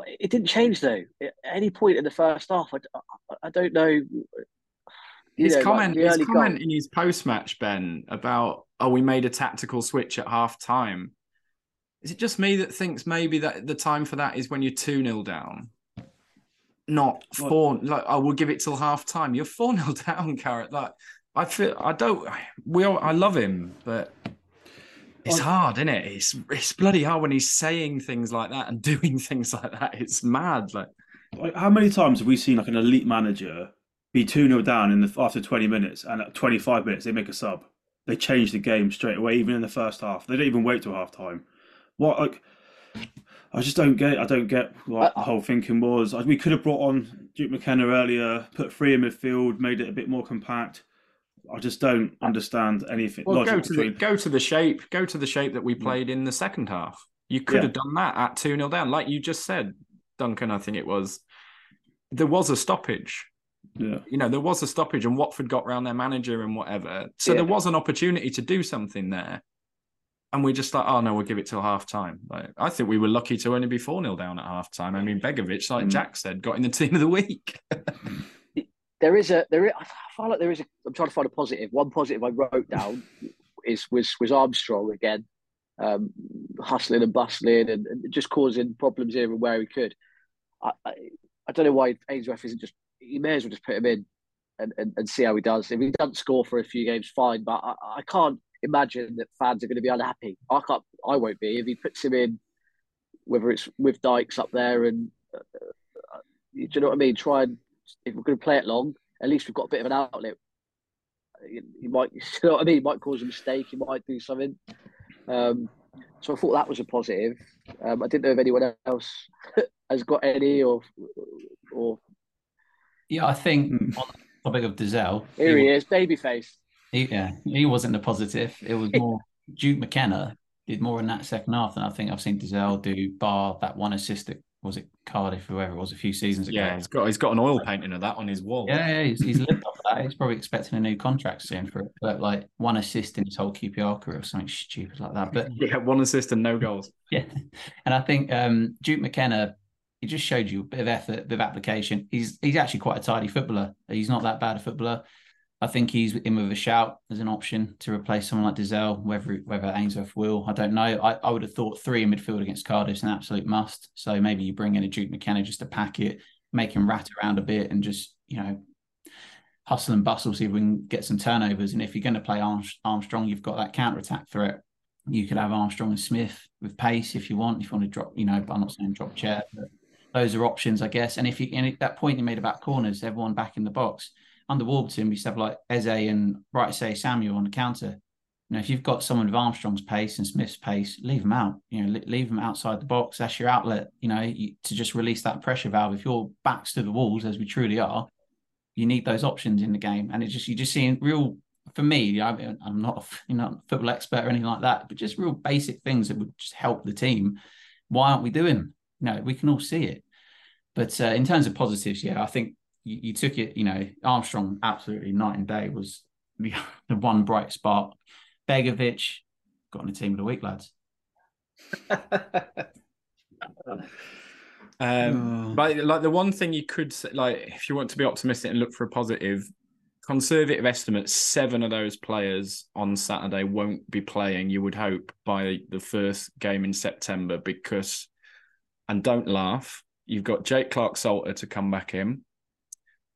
it didn't change though. At any point in the first half, I, I don't know. His know, comment, like his comment goal. in his post match, Ben, about oh, we made a tactical switch at half time. Is it just me that thinks maybe that the time for that is when you're two 0 down, not four? What? Like, oh, we'll give it till half time. You're four 0 down, Gareth. Like, I feel I don't. We all, I love him, but it's hard, isn't it? It's it's bloody hard when he's saying things like that and doing things like that. It's mad. Like, like how many times have we seen like an elite manager be 2 0 down in the after 20 minutes and at 25 minutes they make a sub? They change the game straight away, even in the first half. They don't even wait till half time. What like I just don't get I don't get what the whole thinking was. We could have brought on Duke McKenna earlier, put three in midfield, made it a bit more compact. I just don't understand anything. Well, go to between... the go to the shape. Go to the shape that we mm. played in the second half. You could yeah. have done that at two 0 down, like you just said, Duncan. I think it was. There was a stoppage. Yeah. You know, there was a stoppage, and Watford got round their manager and whatever. So yeah. there was an opportunity to do something there. And we just like, oh no, we'll give it till half time. Like, I think we were lucky to only be 4 0 down at half time. I mean, Begovic, like mm. Jack said, got in the team of the week. there is a there is, I feel like there is a I'm trying to find a positive. One positive I wrote down is was was Armstrong again, um, hustling and bustling and, and, just causing problems here and where he could. I, I, I don't know why Ainsworth isn't just he may as well just put him in and, and, and see how he does. If he doesn't score for a few games, fine. But I, I can't imagine that fans are going to be unhappy. I can't. I won't be if he puts him in whether it's with Dykes up there and uh, uh, do you know what I mean? Try and if we're going to play it long, at least we've got a bit of an outlet. You, you might, you know what I mean? He might cause a mistake. He might do something. Um, so I thought that was a positive. Um, I didn't know if anyone else has got any or or. Yeah, I think on the topic of Dozzell, here he, he is, babyface. He, yeah, he wasn't a positive. It was more Duke McKenna did more in that second half than I think I've seen Dozzell do. Bar that one assist that was it Cardiff, whoever it was, a few seasons ago. Yeah, he's got he's got an oil painting of that on his wall. Yeah, yeah he's, he's lived off that. He's probably expecting a new contract soon for it. But like one assist in his whole QPR career or something stupid like that. But yeah, one assist and no goals. Yeah, and I think um, Duke McKenna. He just showed you a bit of effort, a bit of application. He's he's actually quite a tidy footballer. He's not that bad a footballer. I think he's in with a shout as an option to replace someone like Dozzell, whether whether Ainsworth will. I don't know. I, I would have thought three in midfield against Cardiff is an absolute must. So maybe you bring in a Duke McKenna just to pack it, make him rat around a bit and just, you know, hustle and bustle, see if we can get some turnovers. And if you're going to play Armstrong, you've got that counter attack threat. You could have Armstrong and Smyth with pace if you want, if you want to drop, you know, but I'm not saying drop chair, but those are options, I guess. And if you, and that point you made about corners, everyone back in the box under Warburton, we used to have like Eze and Bright Osayi-Samuel on the counter. You know, if you've got someone with Armstrong's pace and Smyth's pace, leave them out. You know, leave them outside the box. That's your outlet. You know, to just release that pressure valve. If your backs to the walls, as we truly are, you need those options in the game. And it just you just seeing real for me. I, am not a you know football expert or anything like that, but just real basic things that would just help the team. Why aren't we doing? You know, we can all see it. But uh, in terms of positives, yeah, I think you, you, took it, you know, Armstrong absolutely night and day was the, the one bright spot. Begovic got on the team of the week, lads. um, but like the one thing you could say, like if you want to be optimistic and look for a positive, conservative estimate, seven of those players on Saturday won't be playing. You would hope by the first game in September because, and don't laugh, you've got Jake Clarke-Salter to come back in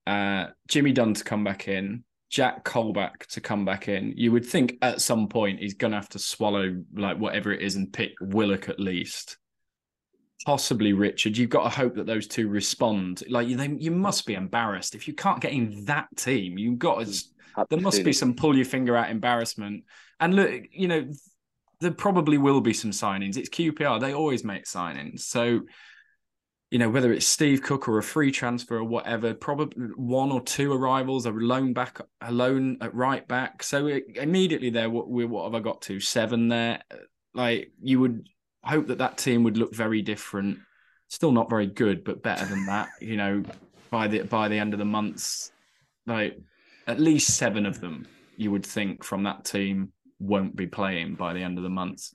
uh, Jimmy Dunne to come back in, Jack Colback to come back in. You would think at some point he's going to have to swallow like whatever it is and pick Willock at least. Possibly Richard. You've got to hope that those two respond. Like you, they, you must be embarrassed if you can't get in that team. You've got to. There must be some pull your finger out embarrassment. And look, you know, there probably will be some signings. It's QPR. They always make signings. So you know, whether it's Steve Cook or a free transfer or whatever, probably one or two arrivals, a loan back, a loan at right back. So it, immediately there, what, what have I got to? Seven there. Like you would hope that that team would look very different. Still not very good, but better than that. You know, by the by the end of the months, like at least seven of them, you would think from that team won't be playing by the end of the month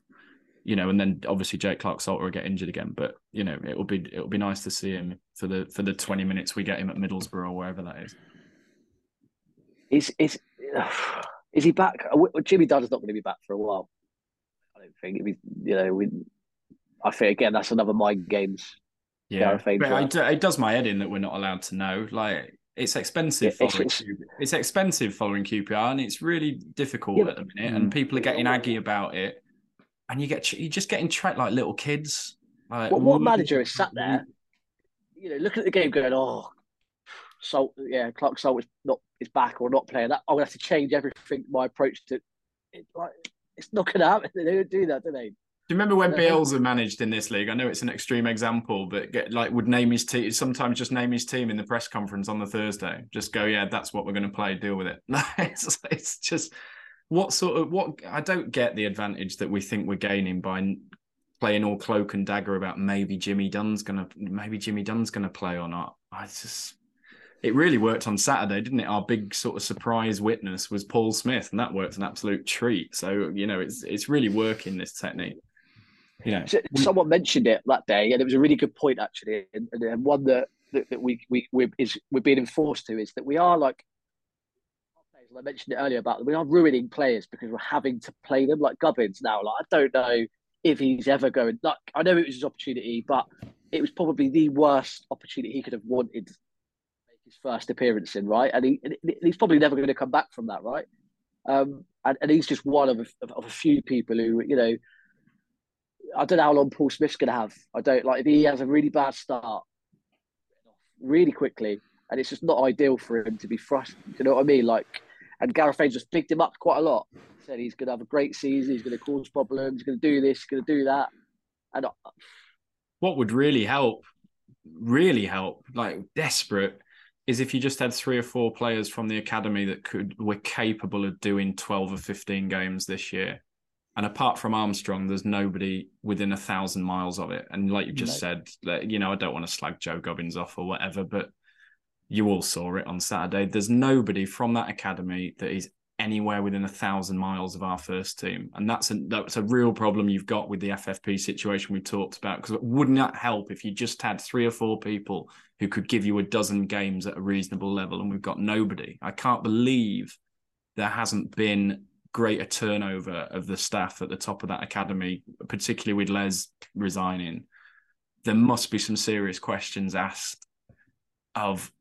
you know, and then obviously Jake Clarke-Salter will get injured again. But you know, it will be it will be nice to see him for the for the twenty minutes we get him at Middlesbrough or wherever that is. Is is is he back? Jimmy Dunne's not going to be back for a while. I don't think. Be, you know, we. I think again that's another mind games. Yeah, but it, it does my head in that we're not allowed to know. Like it's expensive yeah, following it's, it's, expensive following QPR and it's really difficult yeah, at the minute and people are getting aggy about it and you get you're just getting tracked like little kids. Like, well, what manager is sat there, you know, looking at the game, going, "Oh, Salt, yeah, Clarke-Salter is not is back or not playing that. I'm gonna have to change everything, my approach to it. Like, it's not gonna happen. They don't do that, do they? Do you remember when Beals Bielsa managed in this league? I know it's an extreme example, but get like would name his team. Sometimes just name his team in the press conference on the Thursday. Just go, yeah, that's what we're going to play. Deal with it. it's, it's just what sort of what I don't get the advantage that we think we're gaining by playing all cloak and dagger about maybe Jimmy Dunne's gonna maybe Jimmy Dunne's gonna play or not. I just it really worked on Saturday, didn't it? Our big sort of surprise witness was Paul Smyth, and that worked an absolute treat. So you know, it's it's really working this technique. You know, someone mentioned it that day, and it was a really good point actually, and, and one that, that, that we we we is we're being enforced to is that we are like I mentioned it earlier about we are ruining players because we're having to play them like Gubbins now. Like I don't know if he's ever going. Like I know it was his opportunity, but it was probably the worst opportunity he could have wanted to make his first appearance in, right? And he he's probably never going to come back from that, right? Um, and, and he's just one of a, of a few people who you know I don't know how long Paul Smyth's going to have. I don't like if he has a really bad start really quickly, and it's just not ideal for him to be frustrated. You know what I mean? Like, and Gareth just picked him up quite a lot. Said he's going to have a great season. He's going to cause problems. He's going to do this. He's going to do that. And I, What would really help, really help, like desperate, is if you just had three or four players from the academy that could were capable of doing twelve or fifteen games this year. And apart from Armstrong, there's nobody within a thousand miles of it. And like you just said, that, you know, I don't want to slag Joe Gubbins off or whatever, but you all saw it on Saturday. There's nobody from that academy that is anywhere within a thousand miles of our first team, and that's a that's a real problem you've got with the FFP situation we talked about. Because wouldn't that help if you just had three or four people who could give you a dozen games at a reasonable level, and we've got nobody. I can't believe there hasn't been greater turnover of the staff at the top of that academy, particularly with Les resigning. There must be some serious questions asked of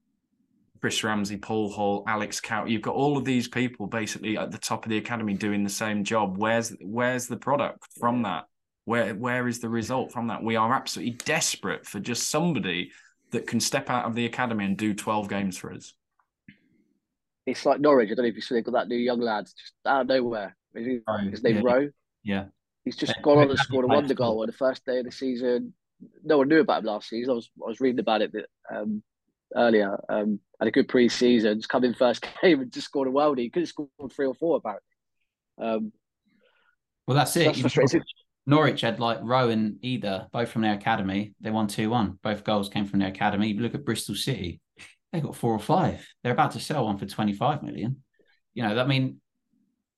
Chris Ramsey, Paul Hall, Alex Cow. You've got all of these people basically at the top of the academy doing the same job. Where's where's the product from that? Where where is the result from that? We are absolutely desperate for just somebody that can step out of the academy and do 12 games for us. it's like Norwich. I don't know if you saw they've got that new young lad just out of nowhere. Is he- Rowe, His name yeah. Rowe. Yeah. He's just Yeah, gone on and scored a wonder goal on the first day of the season. No one knew about him last season. I was I was reading about it um, earlier. Um, had a good pre-season. Just come in first game and just scored a worldie. He could have scored three or four apparently. Um, Well, that's it. that's frustrating. Norwich had like Rowe and Idah, both from their academy. They won 2 1. Both goals came from their academy. You look at Bristol City, they got four or five. They're about to sell one for 25 million. You know, I mean,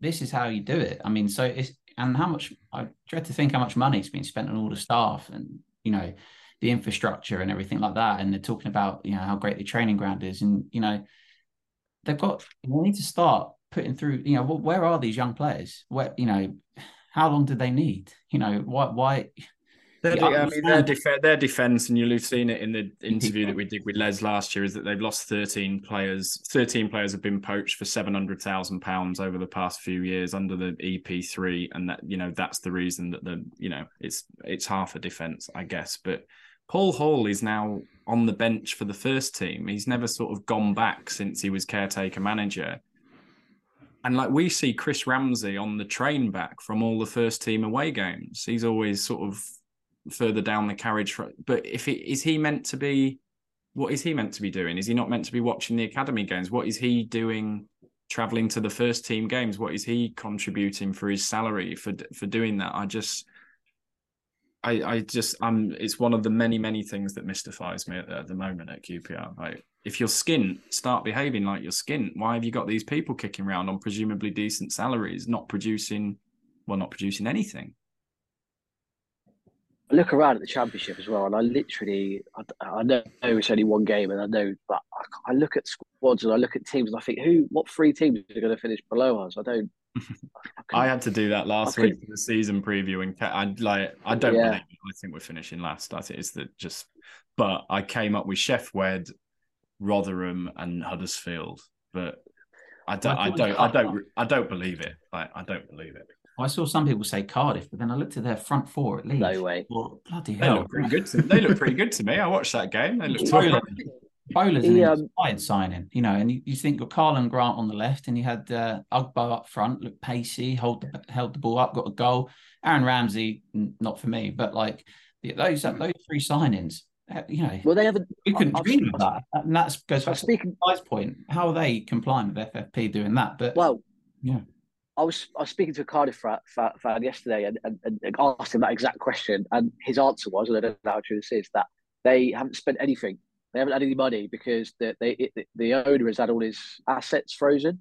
this is how you do it. I mean, so it's, and how much, I dread to think how much money's been spent on all the staff and, you know, the infrastructure and everything like that. And they're talking about, you know, how great the training ground is. And, you know, they've got, they need to start putting through, you know, where are these young players? Where, you know, how long do they need? You know, why, why, Their, Yeah, I I mean, their, def- their defense, and you'll have seen it in the interview that we did with Les last year, is that they've lost 13 players. 13 players have been poached for £700,000 over the past few years under the EP3. And that, you know, that's the reason that the, you know, it's, it's half a defense, I guess. But Paul Hall is now on the bench for the first team. He's never sort of gone back since he was caretaker manager. And like we see Chris Ramsey on the train back from all the first team away games. He's always sort of further down the carriage. But if he is he meant to be, what is he meant to be doing? Is he not meant to be watching the academy games? What is he doing? Traveling to the first team games. What is he contributing for his salary for for doing that? I just. I, I just I'm it's one of the many many things that mystifies me at, at the moment at QPR. Like if you're skint, start behaving like you're skint. Why have you got these people kicking around on presumably decent salaries, not producing, well, not producing anything? I look around at the championship as well, and I literally, I, I know it's only one game, and I know, but I, I look at squads and I look at teams, and I think, who, what three teams are going to finish below us? I don't. I, I had to do that last I week could- for the season preview, and I like I don't Yeah. believe it. I think we're finishing last. I think it's the just, but I came up with Sheff Wed, Rotherham, and Huddersfield, but I don't, I I don't, I don't, I don't believe it. Like, I don't believe it. I saw some people say Cardiff, but then I looked at their front four at least. No way. Well, bloody They look pretty good. To, they look pretty good to me. I watched that game. They looked Bowler's He, an um, inspired signing, you know, and you, you think of Karlan Grant on the left, and you had uh, Ugbo up front, looked pacey, hold the, held the ball up, got a goal. Aaron Ramsey, n- not for me, but like the- those those three signings, uh, you know, Well, they haven't. we couldn't I've- dream of that. And that goes back to speaking. Guy's point. How are they complying with FFP doing that? But Well, Yeah. I was I was speaking to a Cardiff fa- fa- fan yesterday and, and, and asked him that exact question, and his answer was, and I don't know how true this is, that they haven't spent anything. They haven't had any money because the they it, the owner has had all his assets frozen,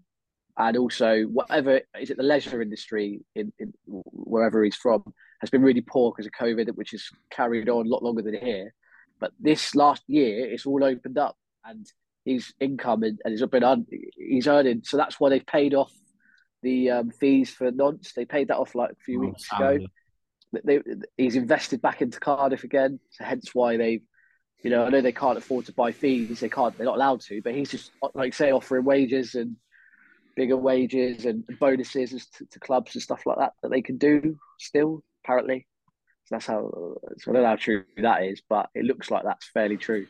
and also whatever is it the leisure industry in, in wherever he's from has been really poor because of COVID, which has carried on a lot longer than here. But this last year, it's all opened up, and his income and, and he's been un, he's earning. So that's why they've paid off the um, fees for nonce. They paid that off like a few Oh, weeks ago. They, he's invested back into Cardiff again, so hence why they, you know, I know they can't afford to buy fees. They can't. They're not allowed to. But he's just like say offering wages and bigger wages and bonuses to, to clubs and stuff like that that they can do still apparently. So that's how. So I don't know how true that is, but it looks like that's fairly true.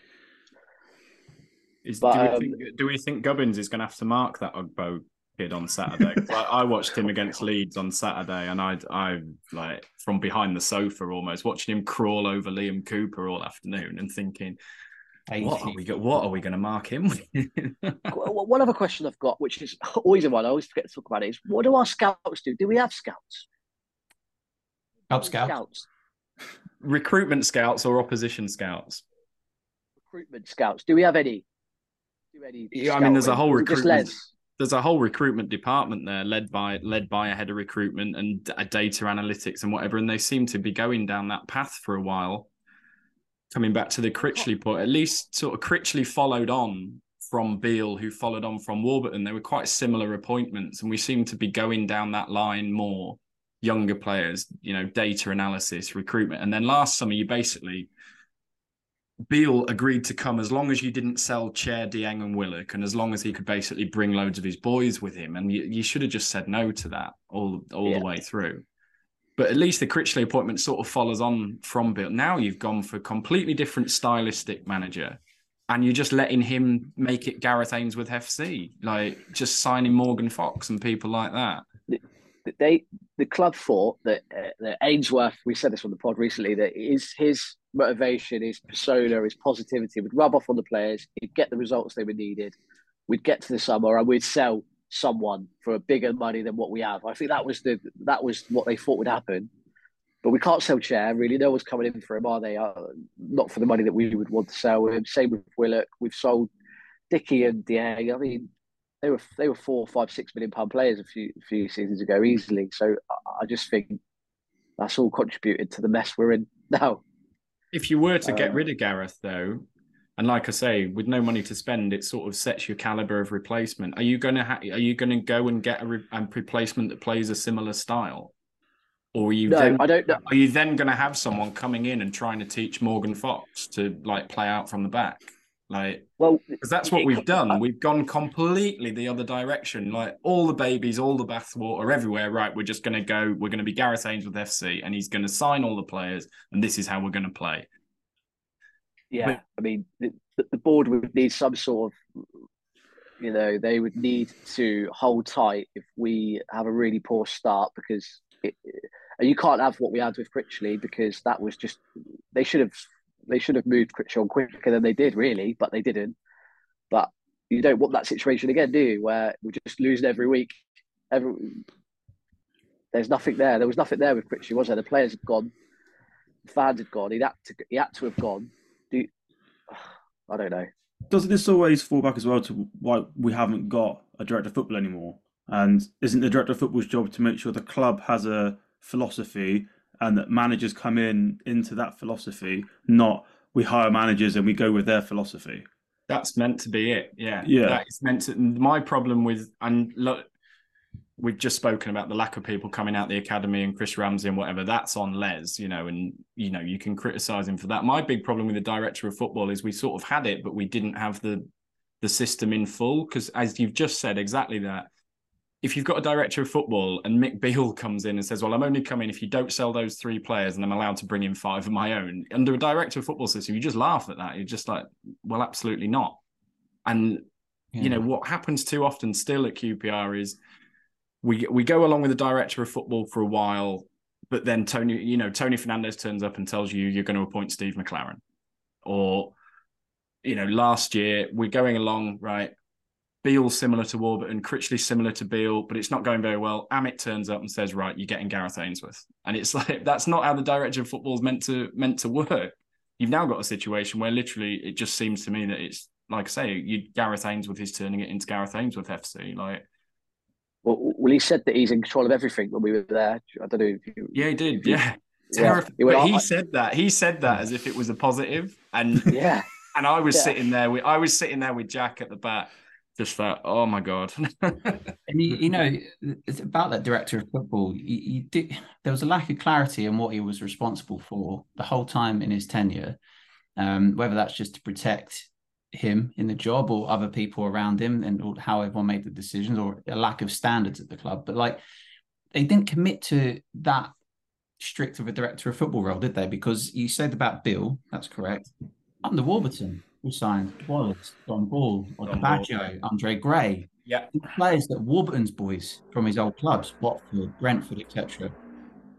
Is, But, do, we um, think, do we think Gubbins is going to have to mark that Ugbo kid on Saturday. I, I watched him against Leeds on Saturday, and I, I like from behind the sofa almost watching him crawl over Liam Cooper all afternoon and thinking, what are we go- What are we going to mark him with? One other question I've got, which is always a one, I always forget to talk about it, is what do our scouts do? Do we have scouts? Cub Scout. Scouts, Recruitment scouts or opposition scouts? recruitment scouts. Do we have any? Do any Yeah, I mean, there's a whole recruitment. There's a whole recruitment department there, led by led by a head of recruitment and a data analytics and whatever, and they seem to be going down that path for a while. Coming back to the Critchley point, at least sort of Critchley followed on from Beale, who followed on from Warburton. They were quite similar appointments, and we seem to be going down that line more. Younger players, you know, data analysis, recruitment, and then last summer you basically Beale agreed to come as long as you didn't sell Chair, Dieng, and Willock, and as long as he could basically bring loads of his boys with him. And you, you should have just said no to that all all Yeah. the way through. But at least the Critchley appointment sort of follows on from Beale. Now you've gone for a completely different stylistic manager, and you're just letting him make it Gareth Ainsworth FC, like just signing Morgan Fox and people like that. they the club thought that, uh, that Ainsworth, we said this on the pod recently, that his his motivation, his persona, his positivity would rub off on the players. He'd get the results they were needed. We'd get to the summer and we'd sell someone for a bigger money than what we have. I think that was the that was what they thought would happen. But we can't sell Chair. Really, no one's coming in for him, are they? Uh, not for the money that we would want to sell him. Same with Willock. We've sold Dickie and Dieng. I mean, they were they were four, five, six million pound players a few a few seasons ago easily. So I, I just think that's all contributed to the mess we're in now. If you were to get Uh, rid of Gareth, though, and like I say, with no money to spend, it sort of sets your caliber of replacement. Are you going to ha- are you to go and get a, re- a replacement that plays a similar style, or are you No, then I don't know. are you then going to have someone coming in and trying to teach Morgan Fox to like play out from the back, like Well, because that's what we've done. We've gone completely the other direction. Like all the babies, all the bathwater everywhere. Right, we're just going to go. We're going to be Gareth Ainsworth FC, and he's going to sign all the players, and this is how we're going to play. Yeah, I mean, the, the board would need some sort of, you know, they would need to hold tight if we have a really poor start because it, and you can't have what we had with Critchley because that was just they should have they should have moved on quicker than they did really, but they didn't. But you don't want that situation again, do you? Where we're just losing every week. Every there's nothing there. There was nothing there with Critchley, was there? The players had gone, the fans had gone. He had to he had to have gone. Do I don't know. Doesn't this always fall back as well to why we haven't got a director of football anymore? And isn't the director of football's job to make sure the club has a philosophy and that managers come in into that philosophy, not we hire managers and we go with their philosophy? That's meant to be it. Yeah. Yeah. That is meant to. My problem with, and look, we've just spoken about the lack of people coming out the academy and Chris Ramsey and whatever. That's on Les, you know, and, you know, you can criticize him for that. My big problem with the director of football is we sort of had it, but we didn't have the, the system in full. Because as you've just said, exactly that. If you've got a director of football and Mick Beale comes in and says, Well, I'm only coming if you don't sell those three players and I'm allowed to bring in five of my own, under a director of football system, you just laugh at that. You're just like, Well, absolutely not. And you know what happens too often still at QPR is we we go along with the director of football for a while, but then Tony, you know, Tony Fernandes turns up and tells you you're going to appoint Steve McClaren, or you know, last year we're going along right. Beale similar to Warburton, Critchley similar to Beale, but it's not going very well. Amit turns up and says, "Right, you're getting Gareth Ainsworth," and it's like that's not how the director of football is meant to meant to work. You've now got a situation where literally it just seems to me that it's like I say, you Gareth Ainsworth is turning it into Gareth Ainsworth FC. Like, Well, well, he said that he's in control of everything when we were there. I don't know if you. yeah, he did, yeah. Yeah. Terrifying. He went, But he "I- said that. He said that hmm. as if it was a positive. positive, and Yeah. and I was Yeah. sitting there with I was sitting there with Jack at the back, just that oh my god. And you, you know, it's about that director of football. You, you did, there was a lack of clarity in what he was responsible for the whole time in his tenure. Um, whether that's just to protect him in the job or other people around him, and how everyone made the decisions, or a lack of standards at the club. But like, they didn't commit to that strict of a director of football role, did they? Because you said about Beale, that's correct. Under Warburton, we signed Wallace, Dom Ball, Don Baggio, Andre Gray. Yeah. Players that Warburton's boys from his old clubs, Watford, Brentford, etc.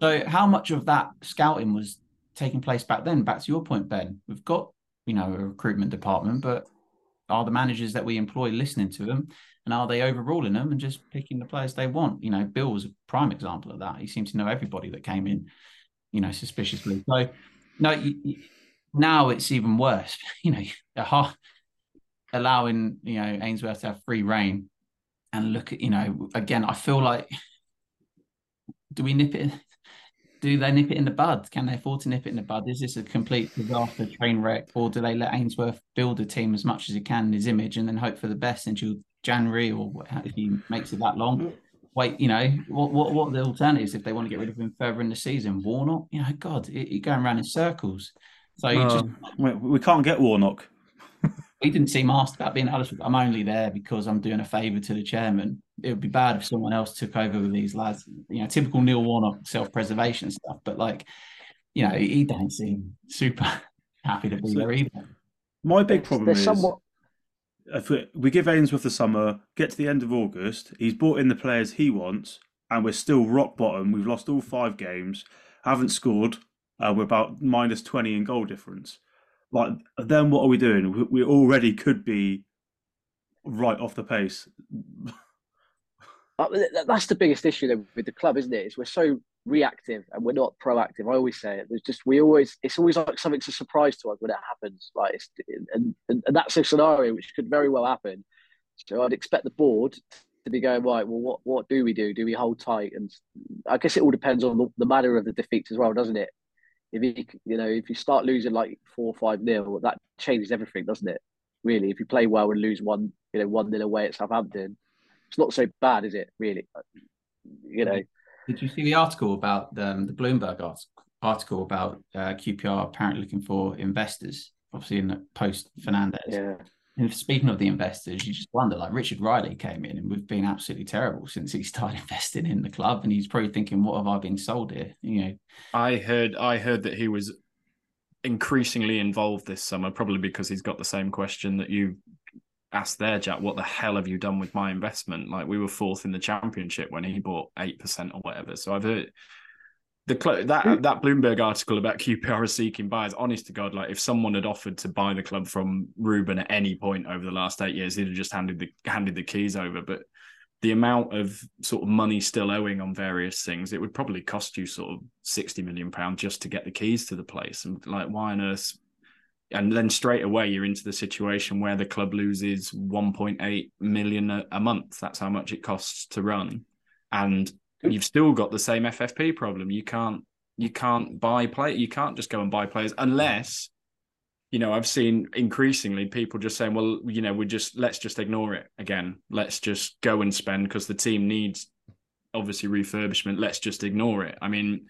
So how much of that scouting was taking place back then? Back to your point, Ben. We've got, you know, a recruitment department, but are the managers that we employ listening to them? And are they overruling them and just picking the players they want? You know, Beale was a prime example of that. He seemed to know everybody that came in, you know, suspiciously. So, no, you, you, now it's even worse. You know, allowing you know Ainsworth to have free reign and look at you know again. I feel like do we nip it? Do they nip it in the bud? Can they afford to nip it in the bud? Is this a complete disaster train wreck, or do they let Ainsworth build a team as much as he can in his image and then hope for the best until January or if he makes it that long? Mm. Wait, you know what? What? What are the alternatives if they want to get rid of him further in the season? Warnock, you know, God, you're going around in circles. So you just we, we can't get Warnock. he didn't seem asked about being honest. I'm only there because I'm doing a favour to the chairman. It would be bad if someone else took over with these lads. You know, typical Neil Warnock self-preservation stuff. But like, you know, he don't seem super happy to be there either. My big problem There's is somewhat if we, we give Ainsworth the summer, get to the end of August, he's brought in the players he wants, and we're still rock bottom. We've lost all five games, haven't scored. Uh, we're about minus twenty in goal difference. Like then, what are we doing? We, we already could be right off the pace. Uh, th- th- That's the biggest issue though with the club, isn't it? Is we're so reactive and we're not proactive. I always say it. There's just we always it's always like something's a surprise to us when it happens. Like it's, and, and and that's a scenario which could very well happen. So I'd expect the board to be going right. Well, what what do we do? Do we hold tight? And I guess it all depends on the, the manner of the defeats as well, doesn't it? If you you know if you start losing like four or five nil, that changes everything, doesn't it? Really, if you play well and lose one, you know, one nil away at Southampton, it's not so bad, is it? Really, you know. Did you see the article about um, the Bloomberg art- article about uh, QPR apparently looking for investors? Obviously, in the post Fernandes. Yeah. And speaking of the investors, you just wonder like Richard Riley came in and we've been absolutely terrible since he started investing in the club. And he's probably thinking, what have I been sold here? You know, I heard I heard that he was increasingly involved this summer, probably because he's got the same question that you asked there, Jack. What the hell have you done with my investment? Like we were fourth in the championship when he bought eight percent or whatever. So I've heard the cl- that hmm. that Bloomberg article about QPR seeking buyers. Honest to God, like if someone had offered to buy the club from Ruben at any point over the last eight years, he'd have just handed the handed the keys over. But the amount of sort of money still owing on various things, it would probably cost you sort of sixty million pounds just to get the keys to the place. And like, why on earth? And then straight away you're into the situation where the club loses 1.8 million a, a month. That's how much it costs to run, and you've still got the same FFP problem. You can't you can't buy play. You can't just go and buy players unless you know, I've seen increasingly people just saying, well, you know, we just let's just ignore it again. Let's just go and spend because the team needs obviously refurbishment. Let's just ignore it. I mean,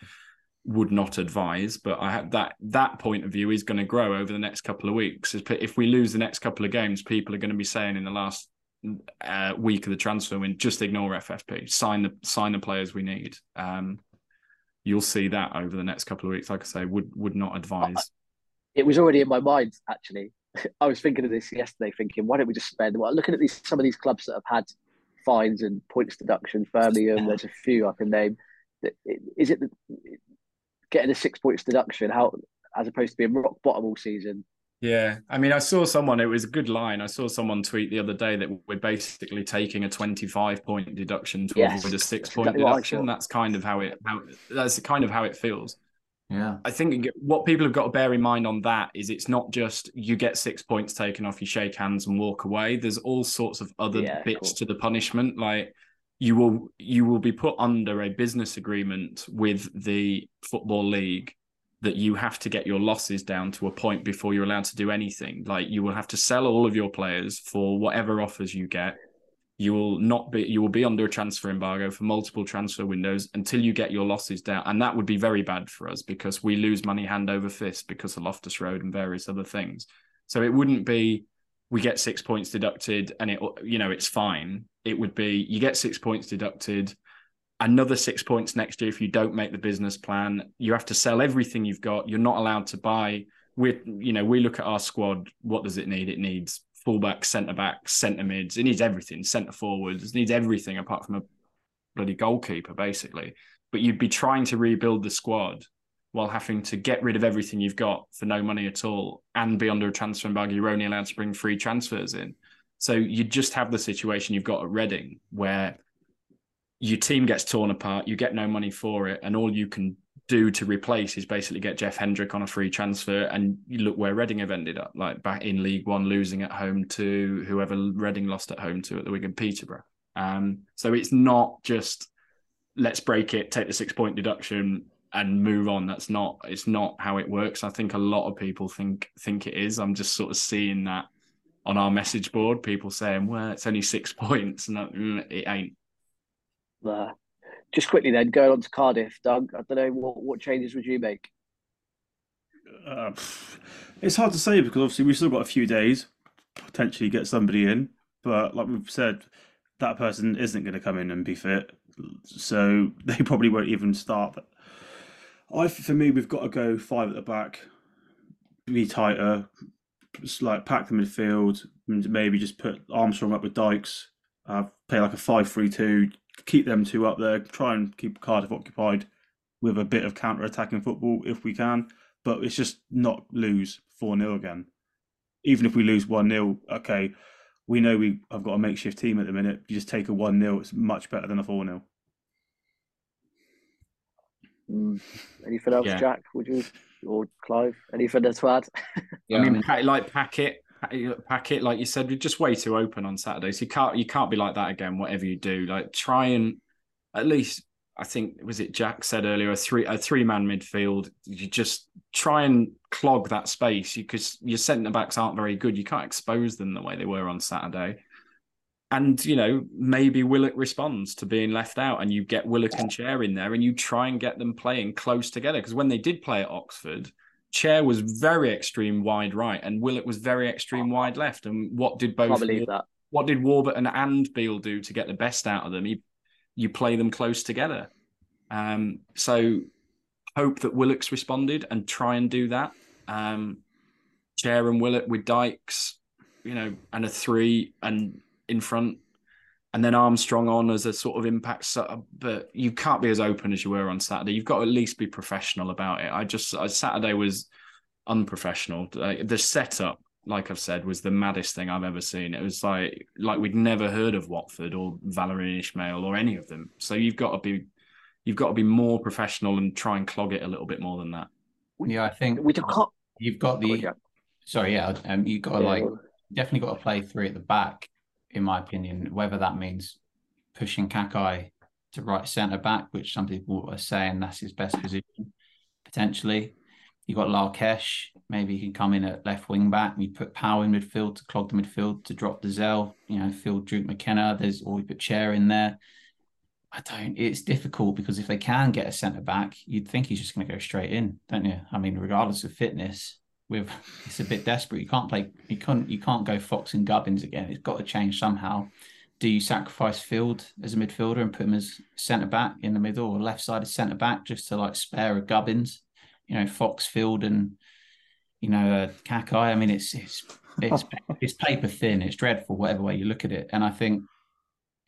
would not advise, but I have that that point of view is going to grow over the next couple of weeks. If- If we lose the next couple of games, people are going to be saying in the last uh, week of the transfer window, just ignore FFP, sign the sign the players we need. Um, you'll see that over the next couple of weeks. Like I say, would would not advise. it was already in my mind actually. I was thinking of this yesterday, thinking, why don't we just spend? Well, looking at these some of these clubs that have had fines and points deductions, Birmingham, there's a few I can name. Is it getting a six points deduction? How as opposed to being rock bottom all season? Yeah, I mean, I saw someone. It was a good line. I saw someone tweet the other day that we're basically taking a twenty-five point deduction to Yes, avoid a six-point exactly deduction. That's kind of how it. How that's kind of how it feels. yeah. I think what people have got to bear in mind on that is it's not just you get six points taken off, you shake hands and walk away. There's all sorts of other Yeah, bits course. to the punishment. Like you will you will be put under a business agreement with the football league that you have to get your losses down to a point before you're allowed to do anything. Like you will have to sell all of your players for whatever offers you get. You will not be you will be under a transfer embargo for multiple transfer windows until you get your losses down. And that would be very bad for us because we lose money hand over fist because of Loftus Road and various other things. So it wouldn't be we get six points deducted and it you know it's fine. It would be you get six points deducted another six points next year if you don't make the business plan. You have to sell everything you've got. You're not allowed to buy. We, you know, we look at our squad. What does it need? It needs fullback, centre back, centre mids. It needs everything. Centre forwards. It needs everything apart from a bloody goalkeeper, basically. But you'd be trying to rebuild the squad while having to get rid of everything you've got for no money at all and be under a transfer embargo. You're only allowed to bring free transfers in. So you just have the situation you've got at Reading where your team gets torn apart, you get no money for it, and all you can do to replace is basically get Jeff Hendrick on a free transfer. And you look where Reading have ended up, like back in League One, losing at home to whoever Reading lost at home to at the Wigan Peterborough. Um, so it's not just let's break it, take the six point deduction, and move on. That's not it's not how it works. I think a lot of people think think it is. I'm just sort of seeing that on our message board, people saying, "Well, it's only six points," and mm, it ain't. Uh, just quickly then, going on to Cardiff, Doug. I don't know what what changes would you make? Uh, it's hard to say because obviously we've still got a few days potentially get somebody in, but like we've said, that person isn't going to come in and be fit, so they probably won't even start. But I, for me, we've got to go five at the back, be tighter, just like pack the midfield, and maybe just put Armstrong up with Dykes, uh, play like a five-three-two, keep them two up there, try and keep Cardiff occupied with a bit of counter-attacking football if we can, but it's just not lose four 0 again. Even if we lose one 0 okay, we know we have got a makeshift team at the minute. You just take a one 0 it's much better than a four 0 Mm. Anything else, Yeah. Jack? Would you or Clive? Anything to add? Yeah, I I mean, mean- like packet, packet, like you said, we're just way too open on Saturdays. You can't, you can't be like that again. Whatever you do, like try and at least, I think was it Jack said earlier, a three a three man midfield. You just try and clog that space because your centre backs aren't very good. You can't expose them the way they were on Saturday. And you know, maybe Willock responds to being left out, and you get Willock and Chair in there, and you try and get them playing close together. Because when they did play at Oxford, Chair was very extreme wide right, and Willock was very extreme wide left. And what did both? can't believe that. What did Warburton and Beale do to get the best out of them? You, you play them close together. Um, so hope that Willock's responded and try and do that. Um, Chair and Willock with Dykes, you know, and a three and in front, and then Armstrong on as a sort of impact. sub. But you can't be as open as you were on Saturday. You've got to at least be professional about it. I just uh, Saturday was unprofessional. The setup, like I've said, was the maddest thing I've ever seen. It was like like we'd never heard of Watford or Valérien Ismaël or any of them. So you've got to be you've got to be more professional and try and clog it a little bit more than that. Yeah, I think We can't. you've got the. Sorry, yeah, um, you've got to like definitely got to play three at the back, in my opinion. Whether that means pushing Kakay to right centre back, which some people are saying that's his best position, potentially. you've got Larkesh, maybe he can come in at left wing back. We put Powell in midfield to clog the midfield to drop Dozzell, you know, field Duke McKenna. There's or we put Chair in there. I don't. It's difficult because if they can get a centre back, you'd think he's just going to go straight in, don't you? I mean, regardless of fitness, with it's a bit desperate. You can't play. You can't. You can't go Fox and Gubbins again. It's got to change somehow. Do you sacrifice Field as a midfielder and put him as centre back in the middle or left sided centre back just to like spare a Gubbins? You know, Fox, Field, and you know uh, Kakay. I mean, it's it's it's it's paper thin. It's dreadful, whatever way you look at it. And I think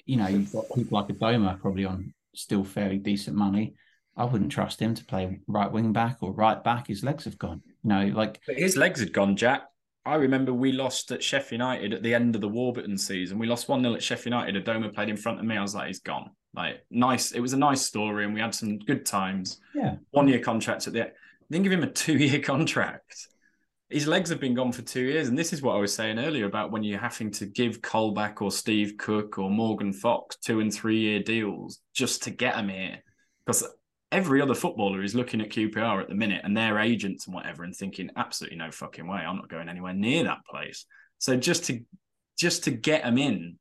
you know you've got people like Adomah probably on still fairly decent money. I wouldn't trust him to play right wing back or right back. His legs have gone. You know, like But his legs had gone, Jack. I remember we lost at Sheffield United at the end of the Warburton season. We lost 1 0 at Sheffield United. Adomah played in front of me. I was like, he's gone. Like, nice. It was a nice story, and we had some good times. Yeah. One year contract at the end. Didn't give him a two year contract. His legs have been gone for two years. And this is what I was saying earlier about when you're having to give Colback or Steve Cook or Morgan Fox two and three year deals just to get them here. Because every other footballer is looking at QPR at the minute and their agents and whatever and thinking absolutely no fucking way I'm not going anywhere near that place. So just to just to get them in,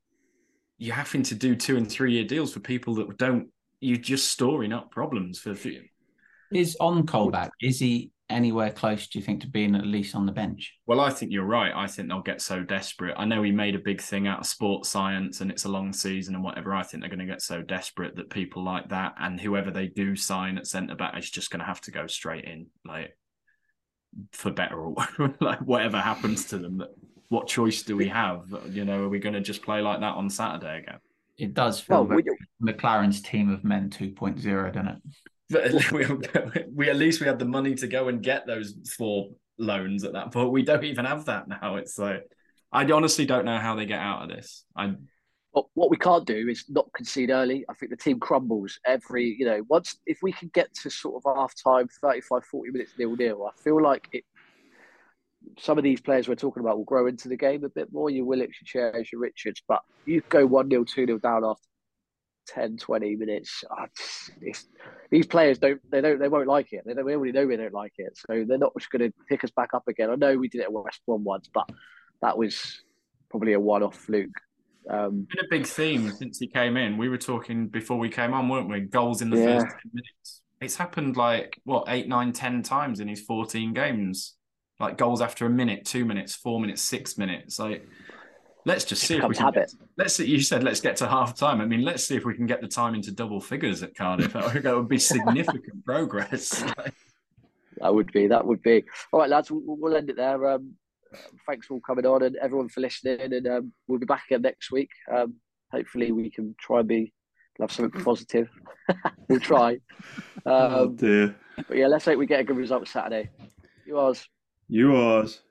you're having to do two and three year deals for people that don't. You're just storing up problems for. is on Colback. Is he anywhere close, do you think, to being at least on the bench? Well, I think you're right. I think they'll get so desperate. I know he made a big thing out of sports science and it's a long season and whatever. I think they're going to get so desperate that people like that and whoever they do sign at centre back is just going to have to go straight in, like for better or like whatever happens to them. What choice do we have? You know, are we going to just play like that on Saturday again? It does feel Well, we- McClaren's team of men 2.0, doesn't it? But we, we at least we had the money to go and get those four loans at that point. We don't even have that now. It's like I honestly don't know how they get out of this. I But what we can't do is not concede early. I think the team crumbles every, you know, once if we can get to sort of half time, 35, 40 minutes nil nil, I feel like it. Some of these players we're talking about will grow into the game a bit more. Your Willocks, your Chairs, your Richards, but you go 1 0, 2 0 down after 10, 20 minutes. ah, It's, these players don't, they don't, they won't like it. They, don't, we already know they don't like it. So they're not just going to pick us back up again. I know we did it at West Brom once, but that was probably a one off fluke. Um, been a big theme since he came in. We were talking before we came on, weren't we? Goals in the Yeah. first 10 minutes. It's happened like what eight, nine, ten times in his 14 games. Like goals after a minute, two minutes, four minutes, six minutes. Like let's just see if we can habit. Get, let's see. You said let's get to half time. I mean, let's see if we can get the time into double figures at Cardiff. That would be significant progress. That would be. That would be. All right, lads. We'll, we'll end it there. Um, thanks for all coming on and everyone for listening. And um, we'll be back again next week. Um, hopefully, we can try and be have something positive. we'll try. oh Um, dear. but yeah, let's hope we get a good result Saturday. Yours. You The